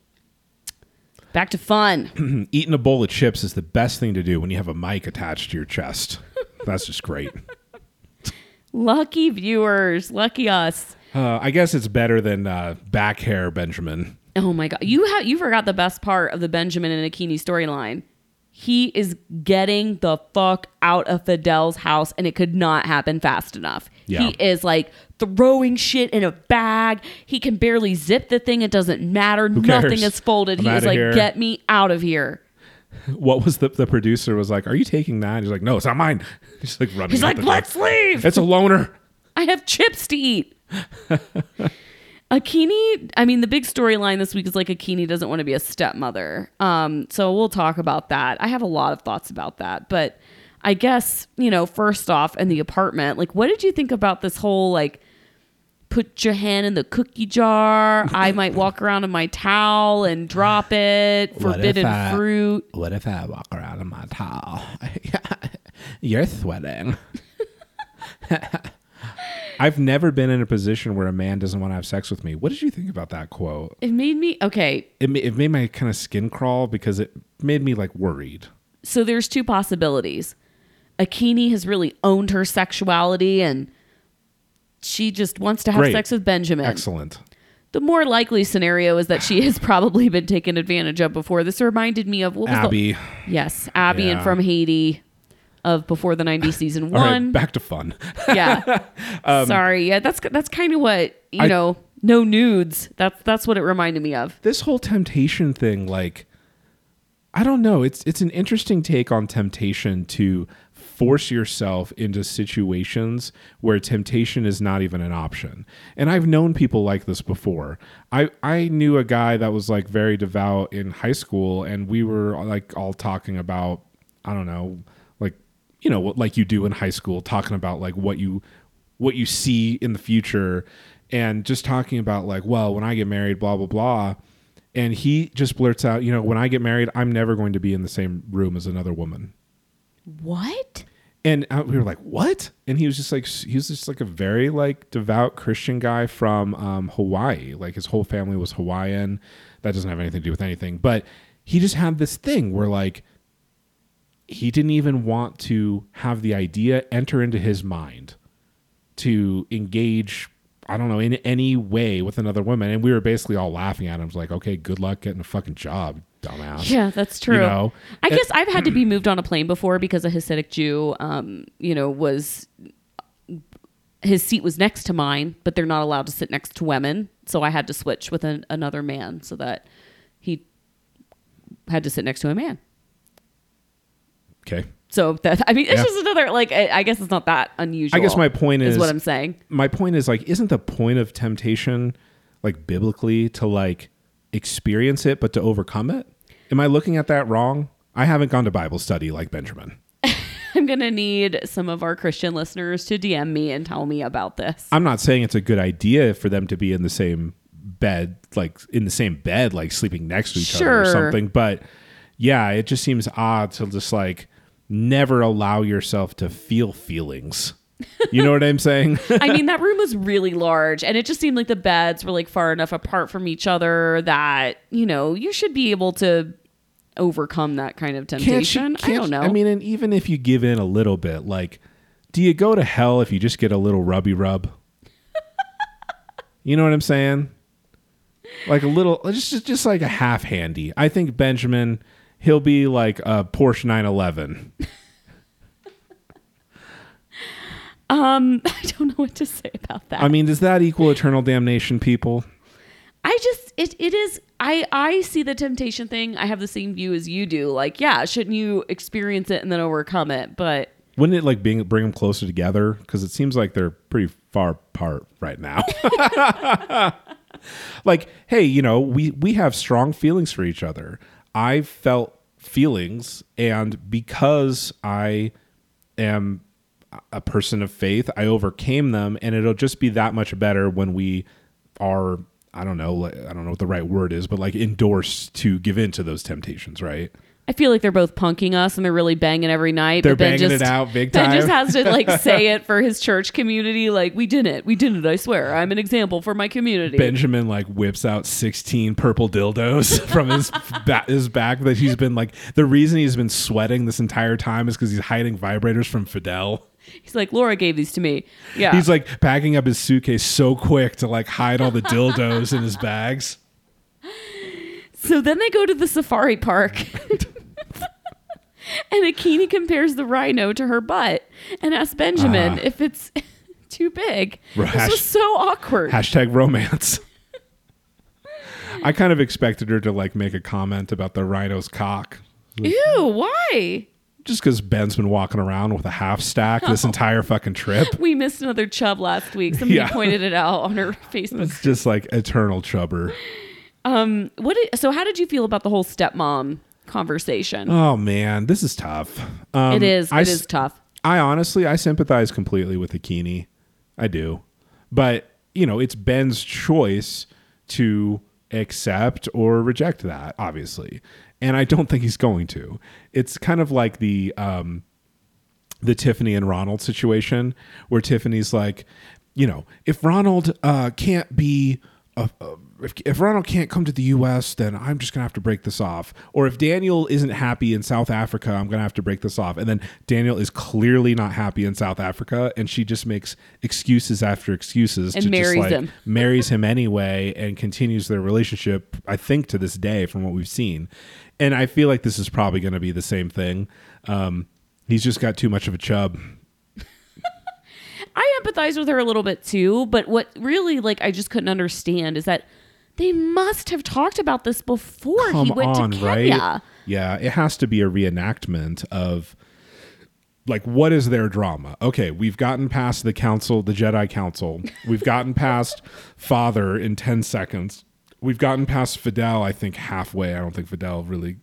Back to fun. (clears throat) Eating a bowl of chips is the best thing to do when you have a mic attached to your chest. (laughs) That's just great. lucky viewers, lucky us. Uh, I guess it's better than uh, back hair, Benjamin. Oh my god, you have you forgot the best part of the Benjamin and Akinyi storyline. He is getting the fuck out of Fidel's house, and it could not happen fast enough. Yeah. He is like throwing shit in a bag. He can barely zip the thing. It doesn't matter. Nothing is folded. I'm he is like, here. get me out of here. What was the the producer was like? Are you taking that? He's like, no, it's not mine. (laughs) He's like running. He's like, let's leave. It's a loner. (laughs) I have chips to eat. (laughs) Akinyi, I mean, the big storyline this week is like Akinyi doesn't want to be a stepmother. Um, so we'll talk about that. I have a lot of thoughts about that, but I guess, you know, first off, in the apartment, like, what did you think about this whole like put your hand in the cookie jar? (laughs) I might walk around in my towel and drop it, forbidden I- fruit. What if I walk around in my towel? (laughs) You're sweating. (laughs) I've never been in a position where a man doesn't want to have sex with me. What did you think about that quote? It made me okay. It, ma- it made my kind of skin crawl because it made me like worried. so there's two possibilities. Akinyi has really owned her sexuality and she just wants to have Great. sex with Benjamin. Excellent. The more likely scenario is that she has (laughs) probably been taken advantage of before. This reminded me of what was Abby. The, yes, Abby and from Haiti of before the 90s season All right, one. back to fun. yeah. (laughs) Um, Sorry. Yeah, that's that's kind of what, you I- know, no nudes. That's that's what it reminded me of. this whole temptation thing like i don't know it's it's an interesting take on temptation to force yourself into situations where temptation is not even an option and i've known people like this before i i knew a guy that was like very devout in high school and we were like all talking about i don't know you know like you do in high school talking about like what you what you see in the future and just talking about like well when i get married blah blah blah. And he just blurts out you know when i get married i'm never going to be in the same room as another woman. What? and we were like what? And he was just like he was just like a very like devout christian guy from um, hawaii. Like his whole family was hawaiian. That doesn't have anything to do with anything. But he just had this thing where like he didn't even want to have the idea enter into his mind to engage i don't know in any way with another woman. And we were basically all laughing at him. Like okay good luck getting a fucking job dumbass. Yeah, that's true. you know, I it- guess I've had to be (clears throat) moved on a plane before because a Hasidic Jew, um, you know, was his seat was next to mine, but they're not allowed to sit next to women, so I had to switch with an, another man so that he had to sit next to a man. Okay So that I mean, it's Yeah. just another like I, I guess it's not that unusual. I guess my point is, is what I'm saying. My point is like, isn't the point of temptation like biblically to like experience it, but to overcome it? Am I looking at that wrong? I haven't gone to Bible study like Benjamin. (laughs) I'm gonna need some of our Christian listeners to DM me and tell me about this. I'm not saying it's a good idea for them to be in the same bed, like in the same bed, like sleeping next to each other or something. But yeah, it just seems odd to just like never allow yourself to feel feelings. You know what I'm saying? (laughs) I mean, that room was really large, and it just seemed like the beds were like far enough apart from each other that you know you should be able to overcome that kind of Can't temptation. you- I can't don't know. I mean, and even if you give in a little bit, like, do you go to hell if you just get a little rubby rub? you know what I'm saying? Like a little, just, just like a half handy. I think Benjamin, he'll be like a Porsche 911. Um, (laughs) I don't know what to say about that. I mean, does that equal eternal damnation, people? I just it it is I I see the temptation thing. I have the same view as you do. Like, yeah, shouldn't you experience it and then overcome it? But Wouldn't it like being bring them closer together? Because it seems like they're pretty far apart right now. (laughs) like, hey, you know, we we have strong feelings for each other. I felt feelings, and because I am a person of faith, I overcame them, and it'll just be that much better when we are. I don't know, I don't know what the right word is, but like endorsed to give in to those temptations, right? I feel like they're both punking us and they're really banging every night. They're Ben banging just, it out big (laughs) Ben time. just has to like (laughs) say it for his church community. Like, we did it. We did it. I swear. I'm an example for my community. Benjamin like whips out 16 purple dildos (laughs) from his ba- his back that he's been like the reason he's been sweating this entire time is because he's hiding vibrators from Fidel. He's like, Laura gave these to me. Yeah. He's like packing up his suitcase so quick to like hide all the dildos in his bags. So then they go to the safari park. (laughs) and Akinyi compares the rhino to her butt and asks Benjamin Ah. if it's (laughs) too big. Right. This was so awkward. Hashtag romance. I kind of expected her to like make a comment about the rhino's cock. Ew, why? Just because Ben's been walking around with a half stack this (laughs) entire fucking trip. We missed another chub last week. Somebody Yeah. pointed it out on her Facebook. It's just like eternal chubber. What did, so how did you feel about the whole stepmom conversation? Oh man, this is tough. Um, it is it s- is tough. I honestly, I sympathize completely with Akinyi. I do. But, you know, it's Ben's choice to accept or reject that, obviously. And I don't think he's going to. It's kind of like the um the Tiffany and Ronald situation where Tiffany's like, you know, if Ronald uh can't be if, if Ronald can't come to the U.S., then I'm just gonna have to break this off. Or if Daniel isn't happy in South Africa, I'm gonna have to break this off. And then Daniel is clearly not happy in South Africa, and she just makes excuses after excuses And to marries just like him. (laughs) marries him anyway, and continues their relationship. I think to this day, from what we've seen, and I feel like this is probably gonna be the same thing. Um, he's just got too much of a chub. I empathize with her a little bit too, but what really like I just couldn't understand is that they must have talked about this before come he went on, to Kenya. right? Yeah, it has to be a reenactment of like what is their drama? Okay, we've gotten past the council, the Jedi Council. We've gotten past (laughs) Father in 10 seconds. We've gotten past Fidel, I think halfway. I don't think Fidel really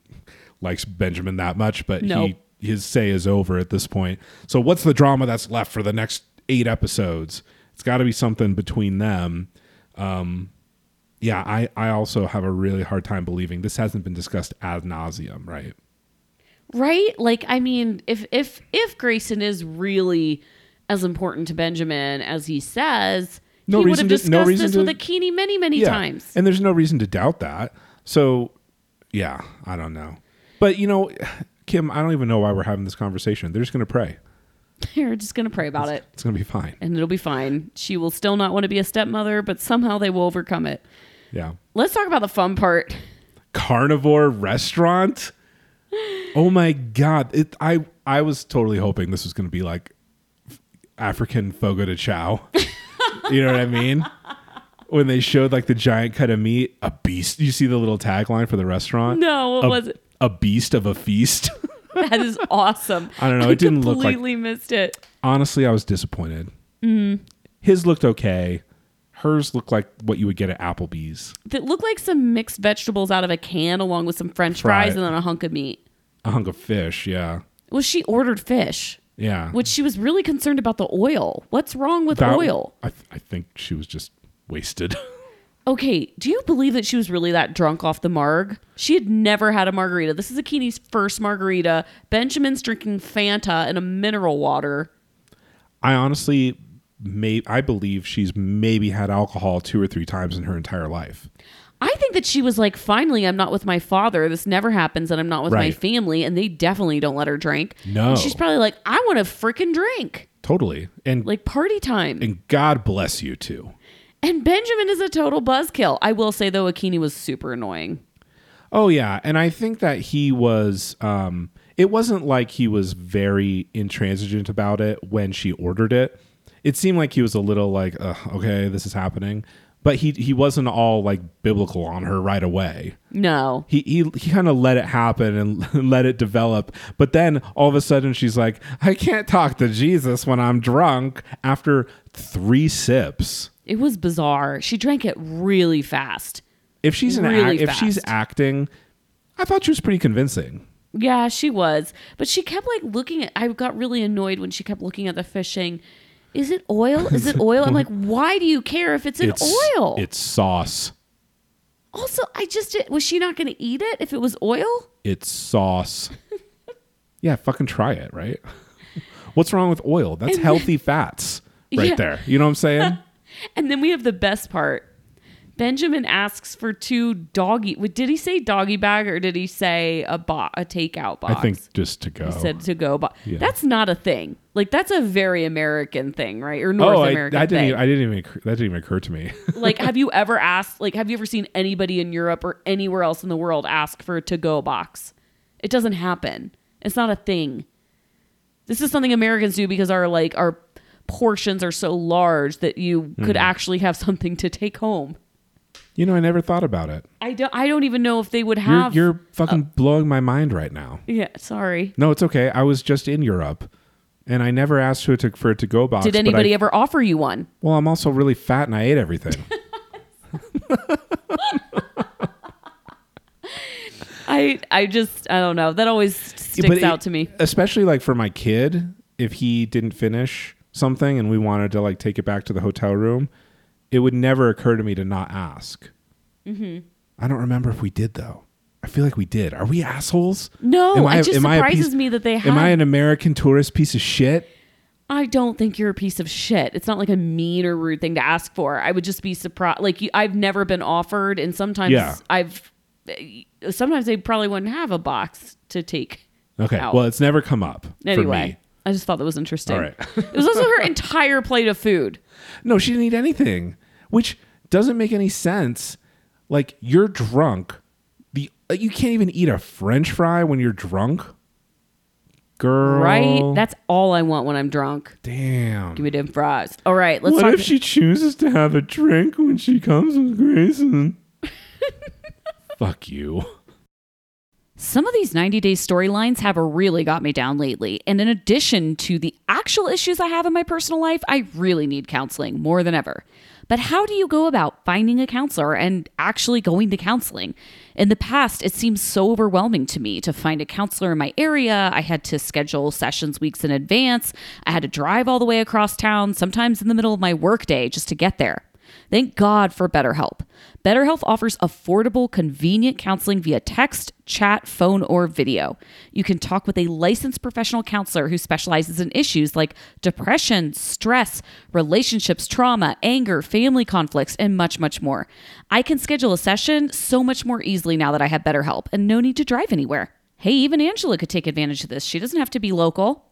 likes Benjamin that much, but Nope. he his say is over at this point. So what's the drama that's left for the next 8 episodes? It's got to be something between them. Um, yeah, I, I also have a really hard time believing this hasn't been discussed ad nauseum, right? Right? Like I mean, if if if Grayson is really as important to Benjamin as he says, No he would have to- no discussed this to- with Akinyi many, many times. And there's no reason to doubt that. So, yeah, I don't know. But, you know, (sighs) Kim, I don't even know why we're having this conversation. They're just going to pray. (laughs) You're just gonna pray about it. It's going to be fine. And it'll be fine. She will still not want to be a stepmother, but somehow they will overcome it. Yeah. Let's talk about the fun part. Carnivore restaurant? Oh my god. It I I was totally hoping this was going to be like African fogo de chao. you know what I mean? When they showed like the giant cut of meat, a beast. You see the little tagline for the restaurant? No, what a, was it? A beast of a feast. (laughs) (laughs) That is awesome. I don't know, it didn't look like- completely missed it. Honestly, I was disappointed. Mm-hmm. His looked okay. Hers looked like what you would get at Applebee's. That looked like some mixed vegetables out of a can, along with some French fries and then a hunk of meat. A hunk of fish, yeah. Well, she ordered fish, Yeah. which she was really concerned about the oil. What's wrong with That- oil? I, th- I think she was just wasted. (laughs) Okay, do you believe that she was really that drunk off the marg? She had never had a margarita. This is Akinyi's first margarita. Benjamin's drinking Fanta and a mineral water. I honestly may I believe she's maybe had alcohol two or three times in her entire life. I think that she was like, finally, I'm not with my father. This never happens, and I'm not with my family, and they definitely don't let her drink. No. And she's probably like, I want to freaking drink. Totally. And Like party time. and God bless you too. And Benjamin is a total buzzkill. I will say though, Akinyi was super annoying. Oh yeah, and I think that he was. Um, it wasn't like he was very intransigent about it when she ordered it. It seemed like he was a little like, okay, this is happening, but he he wasn't all like biblical on her right away. No. He he he kind of let it happen and (laughs) let it develop. But then all of a sudden she's like, I can't talk to Jesus when I'm drunk after three sips. It was bizarre. She drank it really fast. If she's an Really act, if she's acting, I thought she was pretty convincing. Yeah, she was. But she kept like looking at I got really annoyed when she kept looking at the fishing. Is it oil? Is it oil? I'm like, (laughs) why do you care if it's in it's oil? It's sauce. also, I just was she not going to eat it if it was oil? It's sauce. (laughs) yeah, fucking try it, right? (laughs) What's wrong with oil? That's healthy fats right Yeah. there. You know what I'm saying? And then we have the best part. Benjamin asks for two doggy. Did he say doggy bag or did he say a bo- a takeout box? I think just to go. he said to go. But Yeah. that's not a thing. Like that's a very American thing, right? Or North oh, I, American I didn't. thing. Even, I didn't even. That didn't even occur to me. (laughs) like, have you ever asked? Like, have you ever seen anybody in Europe or anywhere else in the world ask for a to go box? It doesn't happen. It's not a thing. This is something Americans do because our like our portions are so large that you could Mm. actually have something to take home. you know, I never thought about it. I don't. I don't even know if they would You're, have. you're fucking blowing my mind right now. yeah. Sorry. No, it's okay. I was just in Europe, and I never asked for it to, for it to go box. Did anybody I- ever offer you one? Well, I'm also really fat, and I ate everything. (laughs) I. I just. I don't know. That always sticks it- out to me. especially like for my kid. If he didn't finish something and we wanted to like take it back to the hotel room, it would never occur to me to not ask. Mm-hmm. I don't remember if we did though. I feel like we did. Are we assholes? No, it just surprises piece- me that they Have. Am I an American tourist piece of shit? I don't think you're a piece of shit. It's not like a mean or rude thing to ask for. I would just be surprised. Like you, I've never been offered, and sometimes Yeah. I've. Sometimes they probably wouldn't have a box to take. Okay. out. Well, it's never come up for anyway, me. I just thought that was interesting. All right. it was also her (laughs) entire plate of food. No, she didn't eat anything, which doesn't make any sense. Like you're drunk. The uh, you can't even eat a French fry when you're drunk. Girl, Right? That's all I want when I'm drunk. damn. Give me them fries. All right, let's what talk. if she chooses to have a drink when she comes with Grayson? (laughs) Fuck you. Some of these 90 day storylines have really got me down lately. And in addition to the actual issues I have in my personal life, I really need counseling more than ever. But how do you go about finding a counselor and actually going to counseling? In the past, it seems so overwhelming to me to find a counselor in my area. I had to schedule sessions weeks in advance. I had to drive all the way across town, sometimes in the middle of my workday, just to get there. Thank God for BetterHelp. BetterHelp offers affordable, convenient counseling via text, chat, phone, or video. You can talk with a licensed professional counselor who specializes in issues like depression, stress, relationships, trauma, anger, family conflicts, and much, much more. I can schedule a session so much more easily now that I have BetterHelp and no need to drive anywhere. Hey, even Angela could take advantage of this. She doesn't have to be local.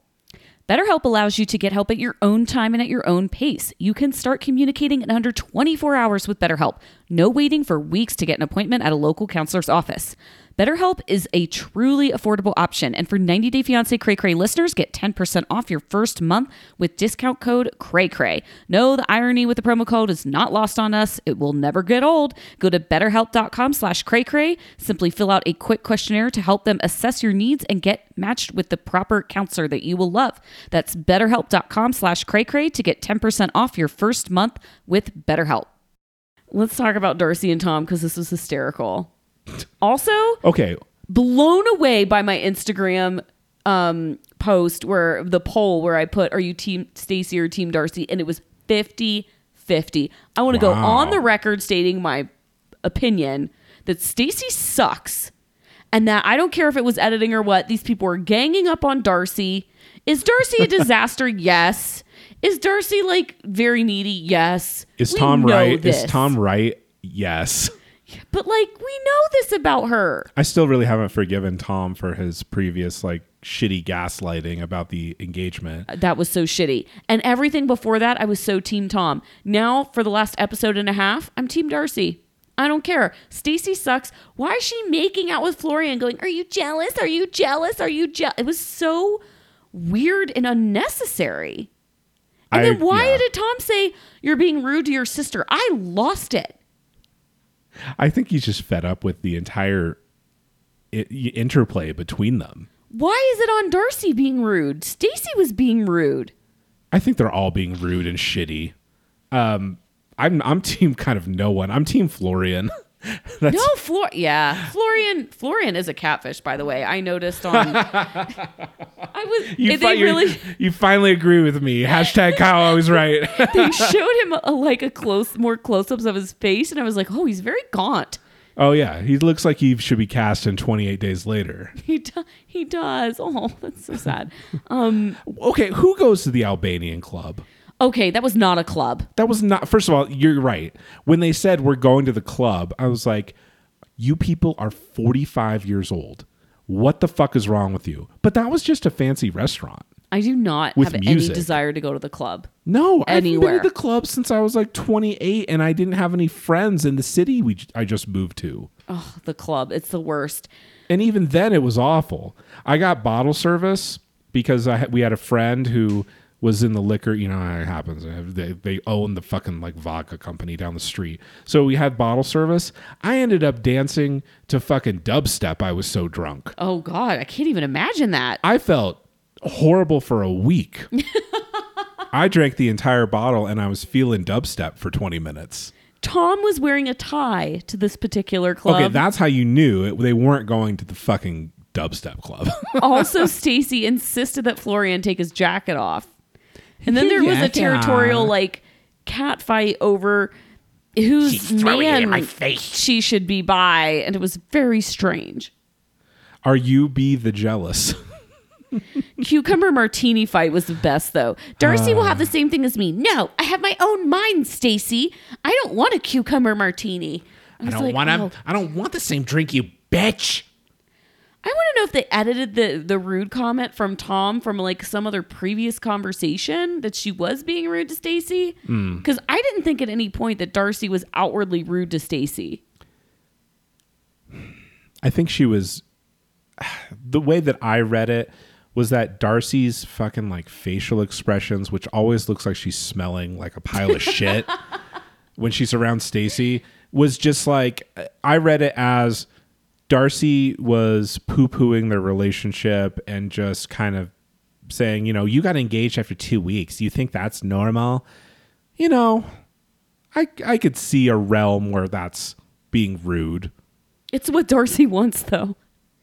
BetterHelp allows you to get help at your own time and at your own pace. You can start communicating in under 24 hours with BetterHelp. No waiting for weeks to get an appointment at a local counselor's office. BetterHelp is a truly affordable option, and for 90 Day Fiancé Cray Cray listeners, get 10% off your first month with discount code CRAYCRAY. No, the irony with the promo code is not lost on us. It will never get old. Go to betterhelp.com slash CRAYCRAY. Simply fill out a quick questionnaire to help them assess your needs and get matched with the proper counselor that you will love. That's betterhelp.com slash CRAYCRAY to get 10% off your first month with BetterHelp. Let's talk about Darcy and Tom because this was hysterical. Also, Okay. blown away by my Instagram um, post where the poll where I put, Are you Team Stacy or Team Darcy? And it was 50 50. I want to go on the record stating my opinion that Stacy sucks and that I don't care if it was editing or what, these people were ganging up on Darcy. Is Darcy a (laughs) disaster? yes. Is Darcy like very needy? Yes. Is We Tom right? this. Is Tom right? Yes. But like we know this about her. I still really haven't forgiven Tom for his previous like shitty gaslighting about the engagement. Uh, that was so shitty. And everything before that, I was so Team Tom. Now, for the last episode and a half, I'm Team Darcy. I don't care. Stacy sucks. Why is she making out with Florian going, Are you jealous? Are you jealous? Are you jealous? It was so weird and unnecessary. And I- then why yeah. did Tom say you're being rude to your sister? I lost it. I think he's just fed up with the entire i- interplay between them. Why is it on Darcy being rude? Stacy was being rude. I think they're all being rude and shitty. Um, I'm I'm (laughs) team kind of no one. I'm team Florian. (laughs) (laughs) No, Flor. Yeah, Florian. Florian is a catfish, by the way. I noticed on. (laughs) I was. you, they fi- really. you finally agree with me. Hashtag Kyle always (laughs) right. They showed him a, like a close, more close-ups of his face, and I was like, oh, he's very gaunt. oh yeah, he looks like he should be cast in 28 Days Later. He do, he does. Oh, that's so sad. Um. Okay, who goes to the Albanian club? Okay, that was not a club. That was not. First of all, you're right. When they said we're going to the club, I was like, "You people are 45 years old. What the fuck is wrong with you?" But that was just a fancy restaurant. I do not With have music. any desire to go to the club. No, I've been to the club since I was like 28, and I didn't have any friends in the city we I just moved to. Oh, the club. It's the worst. And even then, it was awful. I got bottle service because I we had a friend who was in the liquor. You know how it happens. They they own the fucking like vodka company down the street. So we had bottle service. I ended up dancing to fucking dubstep. I was so drunk. Oh God, I can't even imagine that. I felt horrible for a week. (laughs) I drank the entire bottle and I was feeling dubstep for 20 minutes. Tom was wearing a tie to this particular club. Okay, that's how you knew it, they weren't going to the fucking dubstep club. also, (laughs) Stacy insisted that Florian take his jacket off. And then there was Yeah, a territorial yeah. like cat fight over whose She's throwing it man my face. she should be by, and it was very strange. Are you be the jealous? (laughs) Cucumber martini fight was the best though. Darcy will have the ah. same thing as me. No, I have my own mind, Stacy. I don't want a cucumber martini. I, I don't like, want to. oh. I don't want the same drink, you bitch. I want to know if they edited the the rude comment from Tom from like some other previous conversation that she was being rude to Stacy. Hmm. Because I didn't think at any point that Darcy was outwardly rude to Stacy. I think she was. (sighs) The way that I read it was that Darcy's fucking like facial expressions, which always looks like she's smelling like a pile of shit (laughs) when she's around Stacy, was just like I read it as Darcy was poo pooing their relationship and just kind of saying, you know, you got engaged after two weeks. You think that's normal? You know, I I could see a realm where that's being rude. It's what Darcy wants though.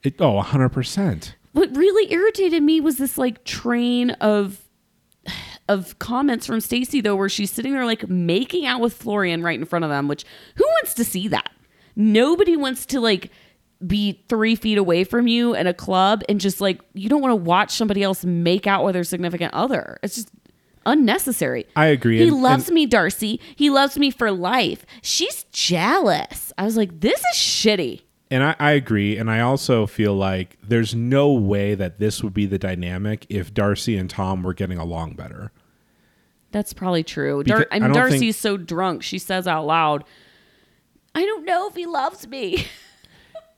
It, oh, 100%. What really irritated me was this like train of of comments from Stacy though, where she's sitting there like making out with Florian right in front of them. Which who wants to see that? Nobody wants to like be three feet away from you in a club and just like you don't want to watch somebody else make out with their significant other. It's just unnecessary. I agree. He And- loves and- me, Darcy. He loves me for life. She's jealous. I was like, this is shitty. And I, I agree. And I also feel like there's no way that this would be the dynamic if Darcy and Tom were getting along better. That's probably true. Because Dar- I and don't Darcy's think- so drunk, she says out loud, "I don't know if he loves me." (laughs)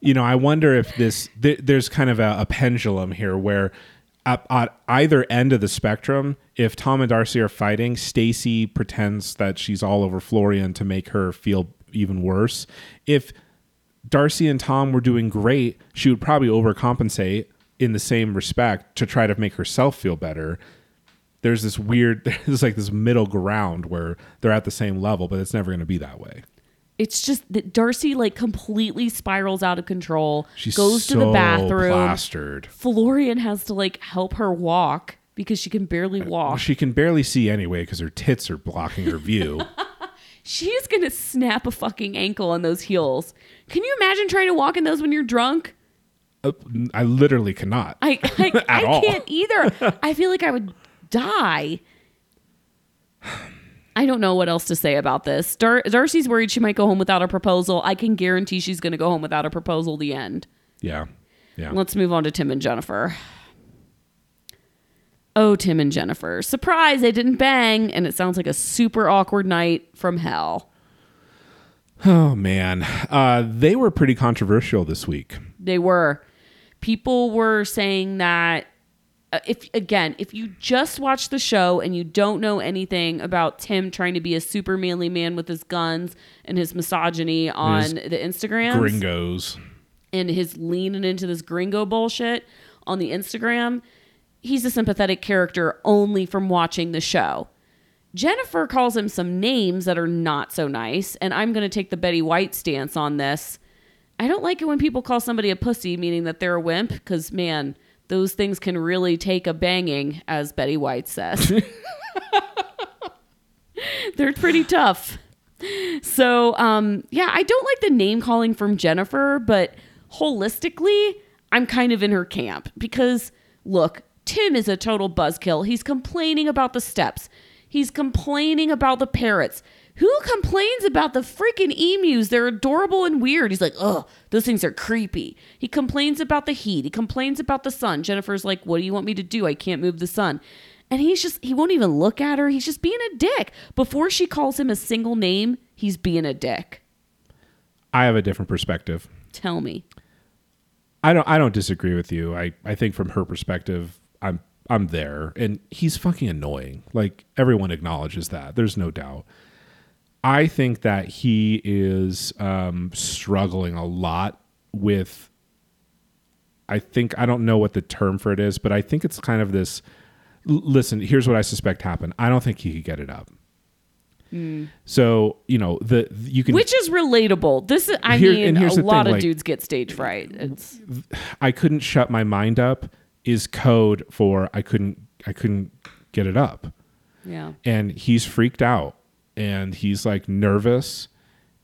You know, I wonder if this, th- there's kind of a, a pendulum here where at, at either end of the spectrum, if Tom and Darcy are fighting, Stacy pretends that she's all over Florian to make her feel even worse. If Darcy and Tom were doing great, she would probably overcompensate in the same respect to try to make herself feel better. There's this weird, (laughs) there's like this middle ground where they're at the same level, but it's never going to be that way. It's just that Darcy like completely spirals out of control. She goes to the bathroom. plastered. Florian has to like help her walk because she can barely walk. She can barely see anyway because her tits are blocking her view. (laughs) She's gonna snap a fucking ankle on those heels. Can you imagine trying to walk in those when you're drunk? Uh, I literally cannot. I (laughs) I, I can't either. (laughs) I feel like I would die. I don't know what else to say about this. Dar- Darcy's worried she might go home without a proposal. I can guarantee she's going to go home without a proposal. The end. yeah. Yeah. Let's move on to Tim and Jennifer. Oh, Tim and Jennifer. Surprise, they didn't bang, and it sounds like a super awkward night from hell. Oh man, uh, they were pretty controversial this week. They were. People were saying that Uh, if again, if you just watch the show and you don't know anything about Tim trying to be a super manly man with his guns and his misogyny on his the Instagram Gringos. and his leaning into this gringo bullshit on the Instagram, he's a sympathetic character only from watching the show. Jennifer calls him some names that are not so nice, and I'm going to take the Betty White stance on this. I don't like it when people call somebody a pussy, meaning that they're a wimp, because man, those things can really take a banging, as Betty White says. (laughs) they're pretty tough. So, um, yeah, I don't like the name calling from Jennifer, but holistically, I'm kind of in her camp because look, Tim is a total buzzkill. He's complaining about the steps. He's complaining about the parrots. Who complains about the freaking emus? They're adorable and weird. He's like, oh, those things are creepy. He complains about the heat. He complains about the sun. Jennifer's like, what do you want me to do? I can't move the sun. And he's just, he won't even look at her. He's just being a dick. Before she calls him a single name, he's being a dick. I have a different perspective. Tell me. I don't. I don't disagree with you. I. I think from her perspective, I'm. I'm there, and he's fucking annoying. Like everyone acknowledges that. There's no doubt. I think that he is um, struggling a lot with. I think I don't know what the term for it is, but I think it's kind of this. Listen, here's what I suspect happened. I don't think he could get it up. So you know the you can Which is relatable. This is, I Here- mean, a lot thing, of like- dudes get stage fright. It's I couldn't shut my mind up is code for I couldn't I couldn't get it up. yeah. And he's freaked out and he's like nervous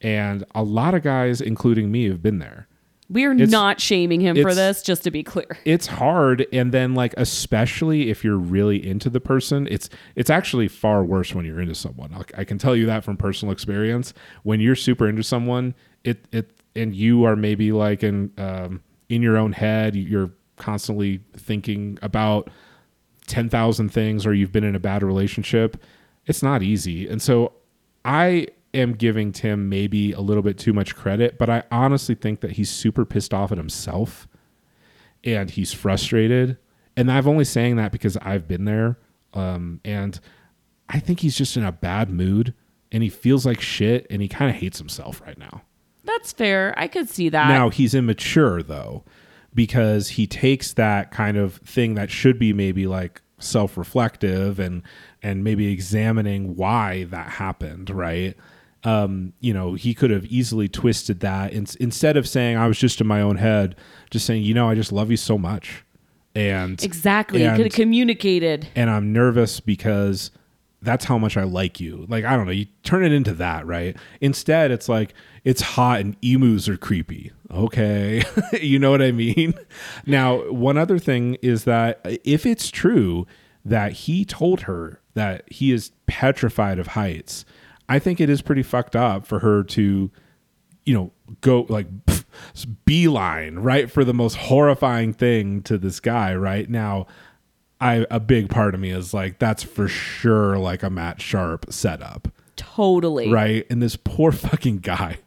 and a lot of guys including me have been there. We are It's- not shaming him for this, just to be clear. It's hard and then like especially if you're really into the person, it's it's actually far worse when you're into someone. I, I can tell you that from personal experience. When you're super into someone, it it and you are maybe like in um in your own head, you're constantly thinking about 10,000 things or you've been in a bad relationship, it's not easy. And so I am giving Tim maybe a little bit too much credit, but I honestly think that he's super pissed off at himself and he's frustrated. And I've only saying that because I've been there. Um, and I think he's just in a bad mood and he feels like shit and he kind of hates himself right now. That's fair. I could see that. Now he's immature though, because he takes that kind of thing that should be maybe like self-reflective and and maybe examining why that happened, right? Um, you know, he could have easily twisted that in, instead of saying I was just in my own head, just saying, you know, I just love you so much, and exactly. You and- could have communicated. and I'm nervous because that's how much I like you. Like, I don't know, you turn it into that, right? Instead, it's like, it's hot and emus are creepy. Okay. (laughs) you know what I mean? Now, one other thing is that if it's true that he told her that he is petrified of heights, I think it is pretty fucked up for her to you know, go like (laughs) beeline right for the most horrifying thing to this guy right now. I a big part of me is like that's for sure like a Matt Sharp setup, Totally. right? And this poor fucking guy.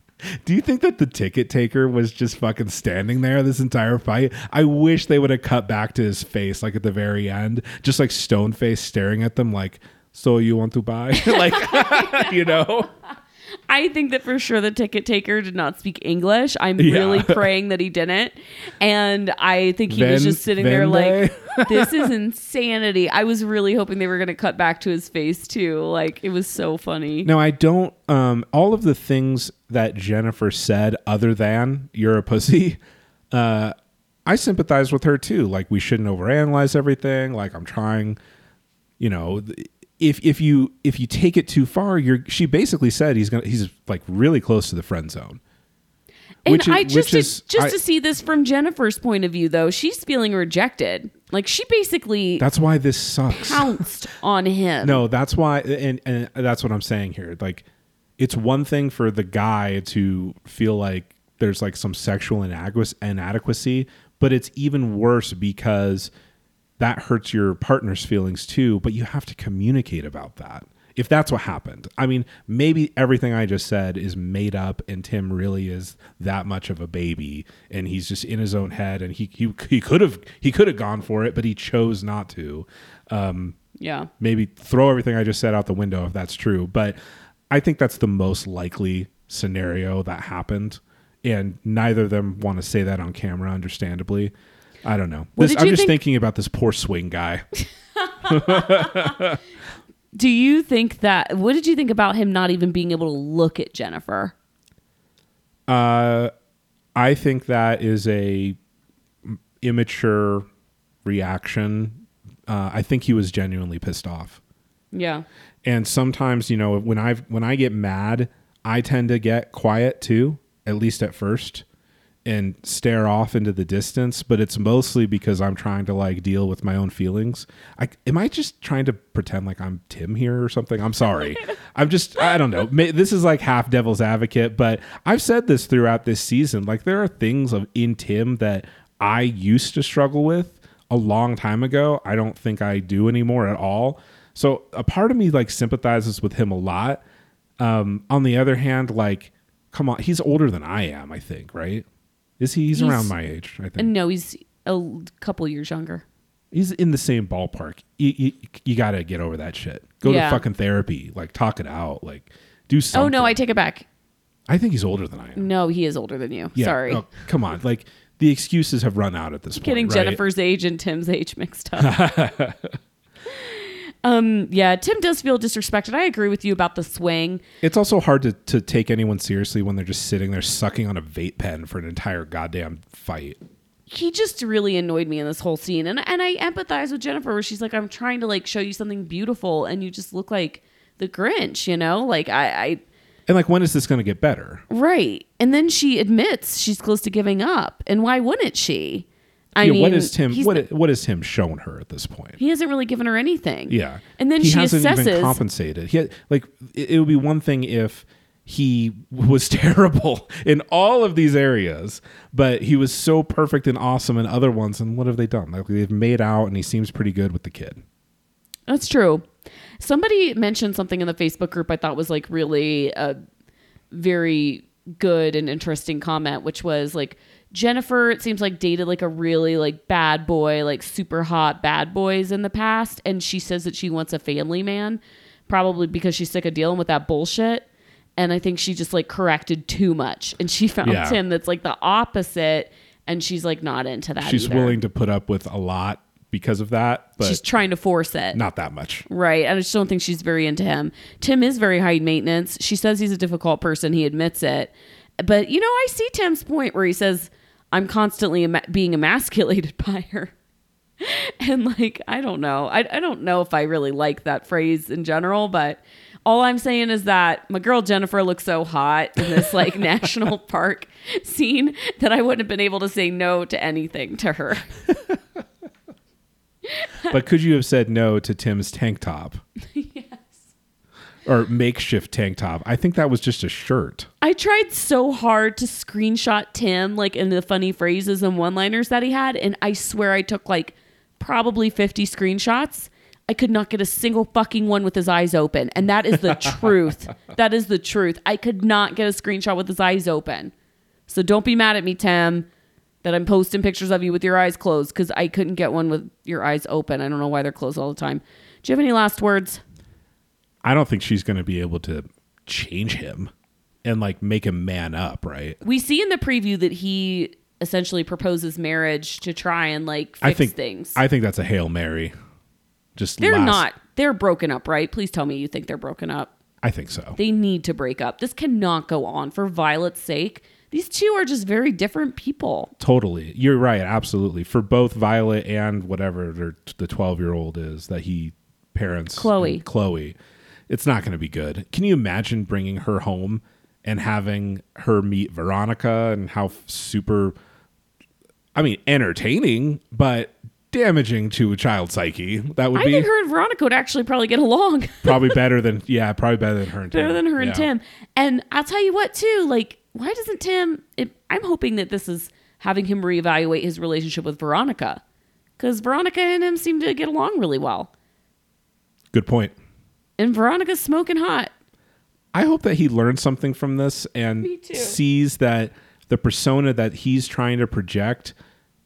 Do you think that the ticket taker was just fucking standing there this entire fight? I wish they would have cut back to his face like at the very end, just like stone face staring at them like, "So you want to buy?" (laughs) like, (laughs) you know. I think that for sure the ticket taker did not speak English. I'm Yeah. really (laughs) praying that he didn't. And I think he was just sitting there like, (laughs) this is (laughs) insanity. I was really hoping they were going to cut back to his face too. Like, it was so funny. No, I don't. Um, all of the things that Jennifer said, other than "you're a pussy," uh, I sympathize with her too. Like we shouldn't overanalyze everything. Like I'm trying, you know, th- if if you if you take it too far, you're. She basically said he's gonna he's like really close to the friend zone. And Which is- I just which to, is- just I- to see this from Jennifer's point of view though, she's feeling rejected. Like she basically That's why this sucks. pounced (laughs) on him. No, that's why, and and that's what I'm saying here. Like, it's one thing for the guy to feel like there's like some sexual inadequacy but it's even worse because that hurts your partner's feelings too. But you have to communicate about that. if that's what happened. I mean, maybe everything I just said is made up and Tim really is that much of a baby and he's just in his own head and he he, he could have he could have gone for it, but he chose not to. Um, yeah. Maybe throw everything I just said out the window if that's true, but I think that's the most likely scenario that happened and neither of them want to say that on camera understandably. I don't know. This, I'm just think- thinking about this poor swing guy. (laughs) Do you think that what did you think about him not even being able to look at Jennifer? Uh, I think that is a immature reaction. Uh, I think he was genuinely pissed off. Yeah. And sometimes, you know, when I when I get mad, I tend to get quiet too, at least at first, and stare off into the distance. But it's mostly because I'm trying to like deal with my own feelings. I am I just trying to pretend like I'm Tim here or something? I'm sorry. (laughs) I'm just I don't know. This is like half devil's advocate, but I've said this throughout this season. Like there are things of in Tim that I used to struggle with a long time ago. I don't think I do anymore at all. So a part of me like sympathizes with him a lot. Um, on the other hand, like, come on, he's older than I am. I think, right? Is he? He's, He's- around my age. I think no, he's a couple years younger. he's in the same ballpark. You, you, you got to get over that shit. Go Yeah. to fucking therapy. Like, talk it out. Like, do something. Oh no, I take it back. I think he's older than I am. No, he is older than you. Yeah, Sorry. oh, come on. Like, the excuses have run out at this point. Getting right? Jennifer's age and Tim's age mixed up. (laughs) um, yeah, Tim does feel disrespected. I agree with you about the swing. It's also hard to, to take anyone seriously when they're just sitting there sucking on a vape pen for an entire goddamn fight. He just really annoyed me in this whole scene. And and I empathize with Jennifer where she's like, I'm trying to like show you something beautiful and you just look like the Grinch, you know? Like I, I And like, when is this going to get better? Right. And then she admits she's close to giving up. And why wouldn't she? I yeah, mean, what is Tim? What what has Tim shown her at this point? he hasn't really given her anything. Yeah, And then he she hasn't even compensated. He had, like it, it would be one thing if he was (laughs) terrible in all of these areas, but he was so perfect and awesome in other ones. And what have they done? Like they've made out, and he seems pretty good with the kid. That's true. Somebody mentioned something in the Facebook group I thought was like really a very good and interesting comment, which was like Jennifer, it seems like dated like a really like bad boy, like super hot bad boys in the past. And she says that she wants a family man, probably because she's sick of dealing with that bullshit. And I think she just like corrected too much. And she (laughs) found Yeah. him that's like the opposite. And she's like not into that. She's either. willing to put up with a lot because of that, but She's trying to force it. not that much. Right. I just don't think she's very into him. Tim is very high maintenance. She says he's a difficult person. He admits it. But, you know, I see Tim's point where he says, I'm constantly ema- being emasculated (laughs) by her. And, like, I don't know. I, I don't know if I really like that phrase in general, but all I'm saying is that my girl Jennifer looks so hot in this, like, (laughs) national park scene that I wouldn't have been able to say no to anything to her. (laughs) but could you have said no to Tim's tank top? yes. Or makeshift tank top. I think that was just a shirt. I tried so hard to screenshot Tim, like in the funny phrases and one liners that he had, and I swear I took like probably 50 screenshots. I could not get a single fucking one with his eyes open. And that is the truth. (laughs) That is the truth. I could not get a screenshot with his eyes open. So don't be mad at me, Tim, that I'm posting pictures of you with your eyes closed because I couldn't get one with your eyes open. I don't know why they're closed all the time. Do you have any last words? I don't think she's going to be able to change him and like make him man up, right? We see in the preview that he essentially proposes marriage to try and like fix I think things. I think that's a hail mary. Just they're last- not. They're broken up, right? Please tell me you think they're broken up. I think so. They need to break up. This cannot go on for Violet's sake. These two are just very different people. totally, you're right. Absolutely, for both Violet and whatever the twelve year old is that he parents Chloe. Chloe, it's not going to be good. Can you imagine bringing her home and having her meet Veronica and how super, I mean, entertaining, but damaging to a child psyche. That would I be think her and Veronica would actually probably get along (laughs) probably better than yeah, probably better than her and better Tim. than her and Tim. And I'll tell you what, too. Like, why doesn't Tim? It, I'm hoping that this is having him reevaluate his relationship with Veronica, because Veronica and him seem to get along really well. Good point. And Veronica's smoking hot. I hope that he learns something from this and sees that the persona that he's trying to project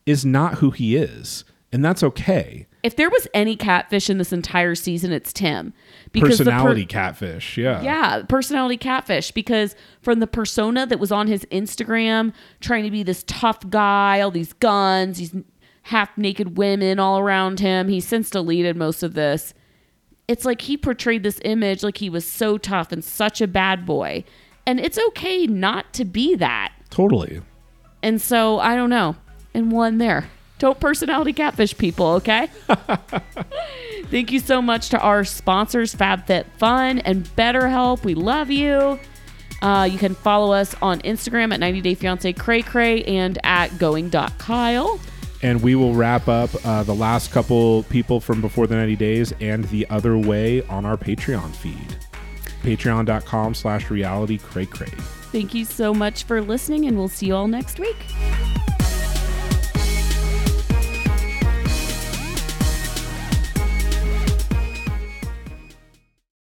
is not who he is. And that's okay. If there was any catfish in this entire season, it's Tim. Because the per- Personality catfish. Yeah. Yeah, personality catfish because from the persona that was on his Instagram, trying to be this tough guy, all these guns, these half naked women all around him, he's since deleted most of this. It's like he portrayed this image like he was so tough and such a bad boy. And it's okay not to be that. Totally. And so I don't know. And one there. Don't personality catfish people, okay? (laughs) Thank you so much to our sponsors, FabFitFun and BetterHelp. We love you. Uh, you can follow us on Instagram at 90 Day Fiance Cray Cray and at going.kyle. And we will wrap up uh, the last couple people from before the 90 days and the other way on our Patreon feed. Patreon.com slash reality cray cray. Thank you so much for listening, and we'll see you all next week.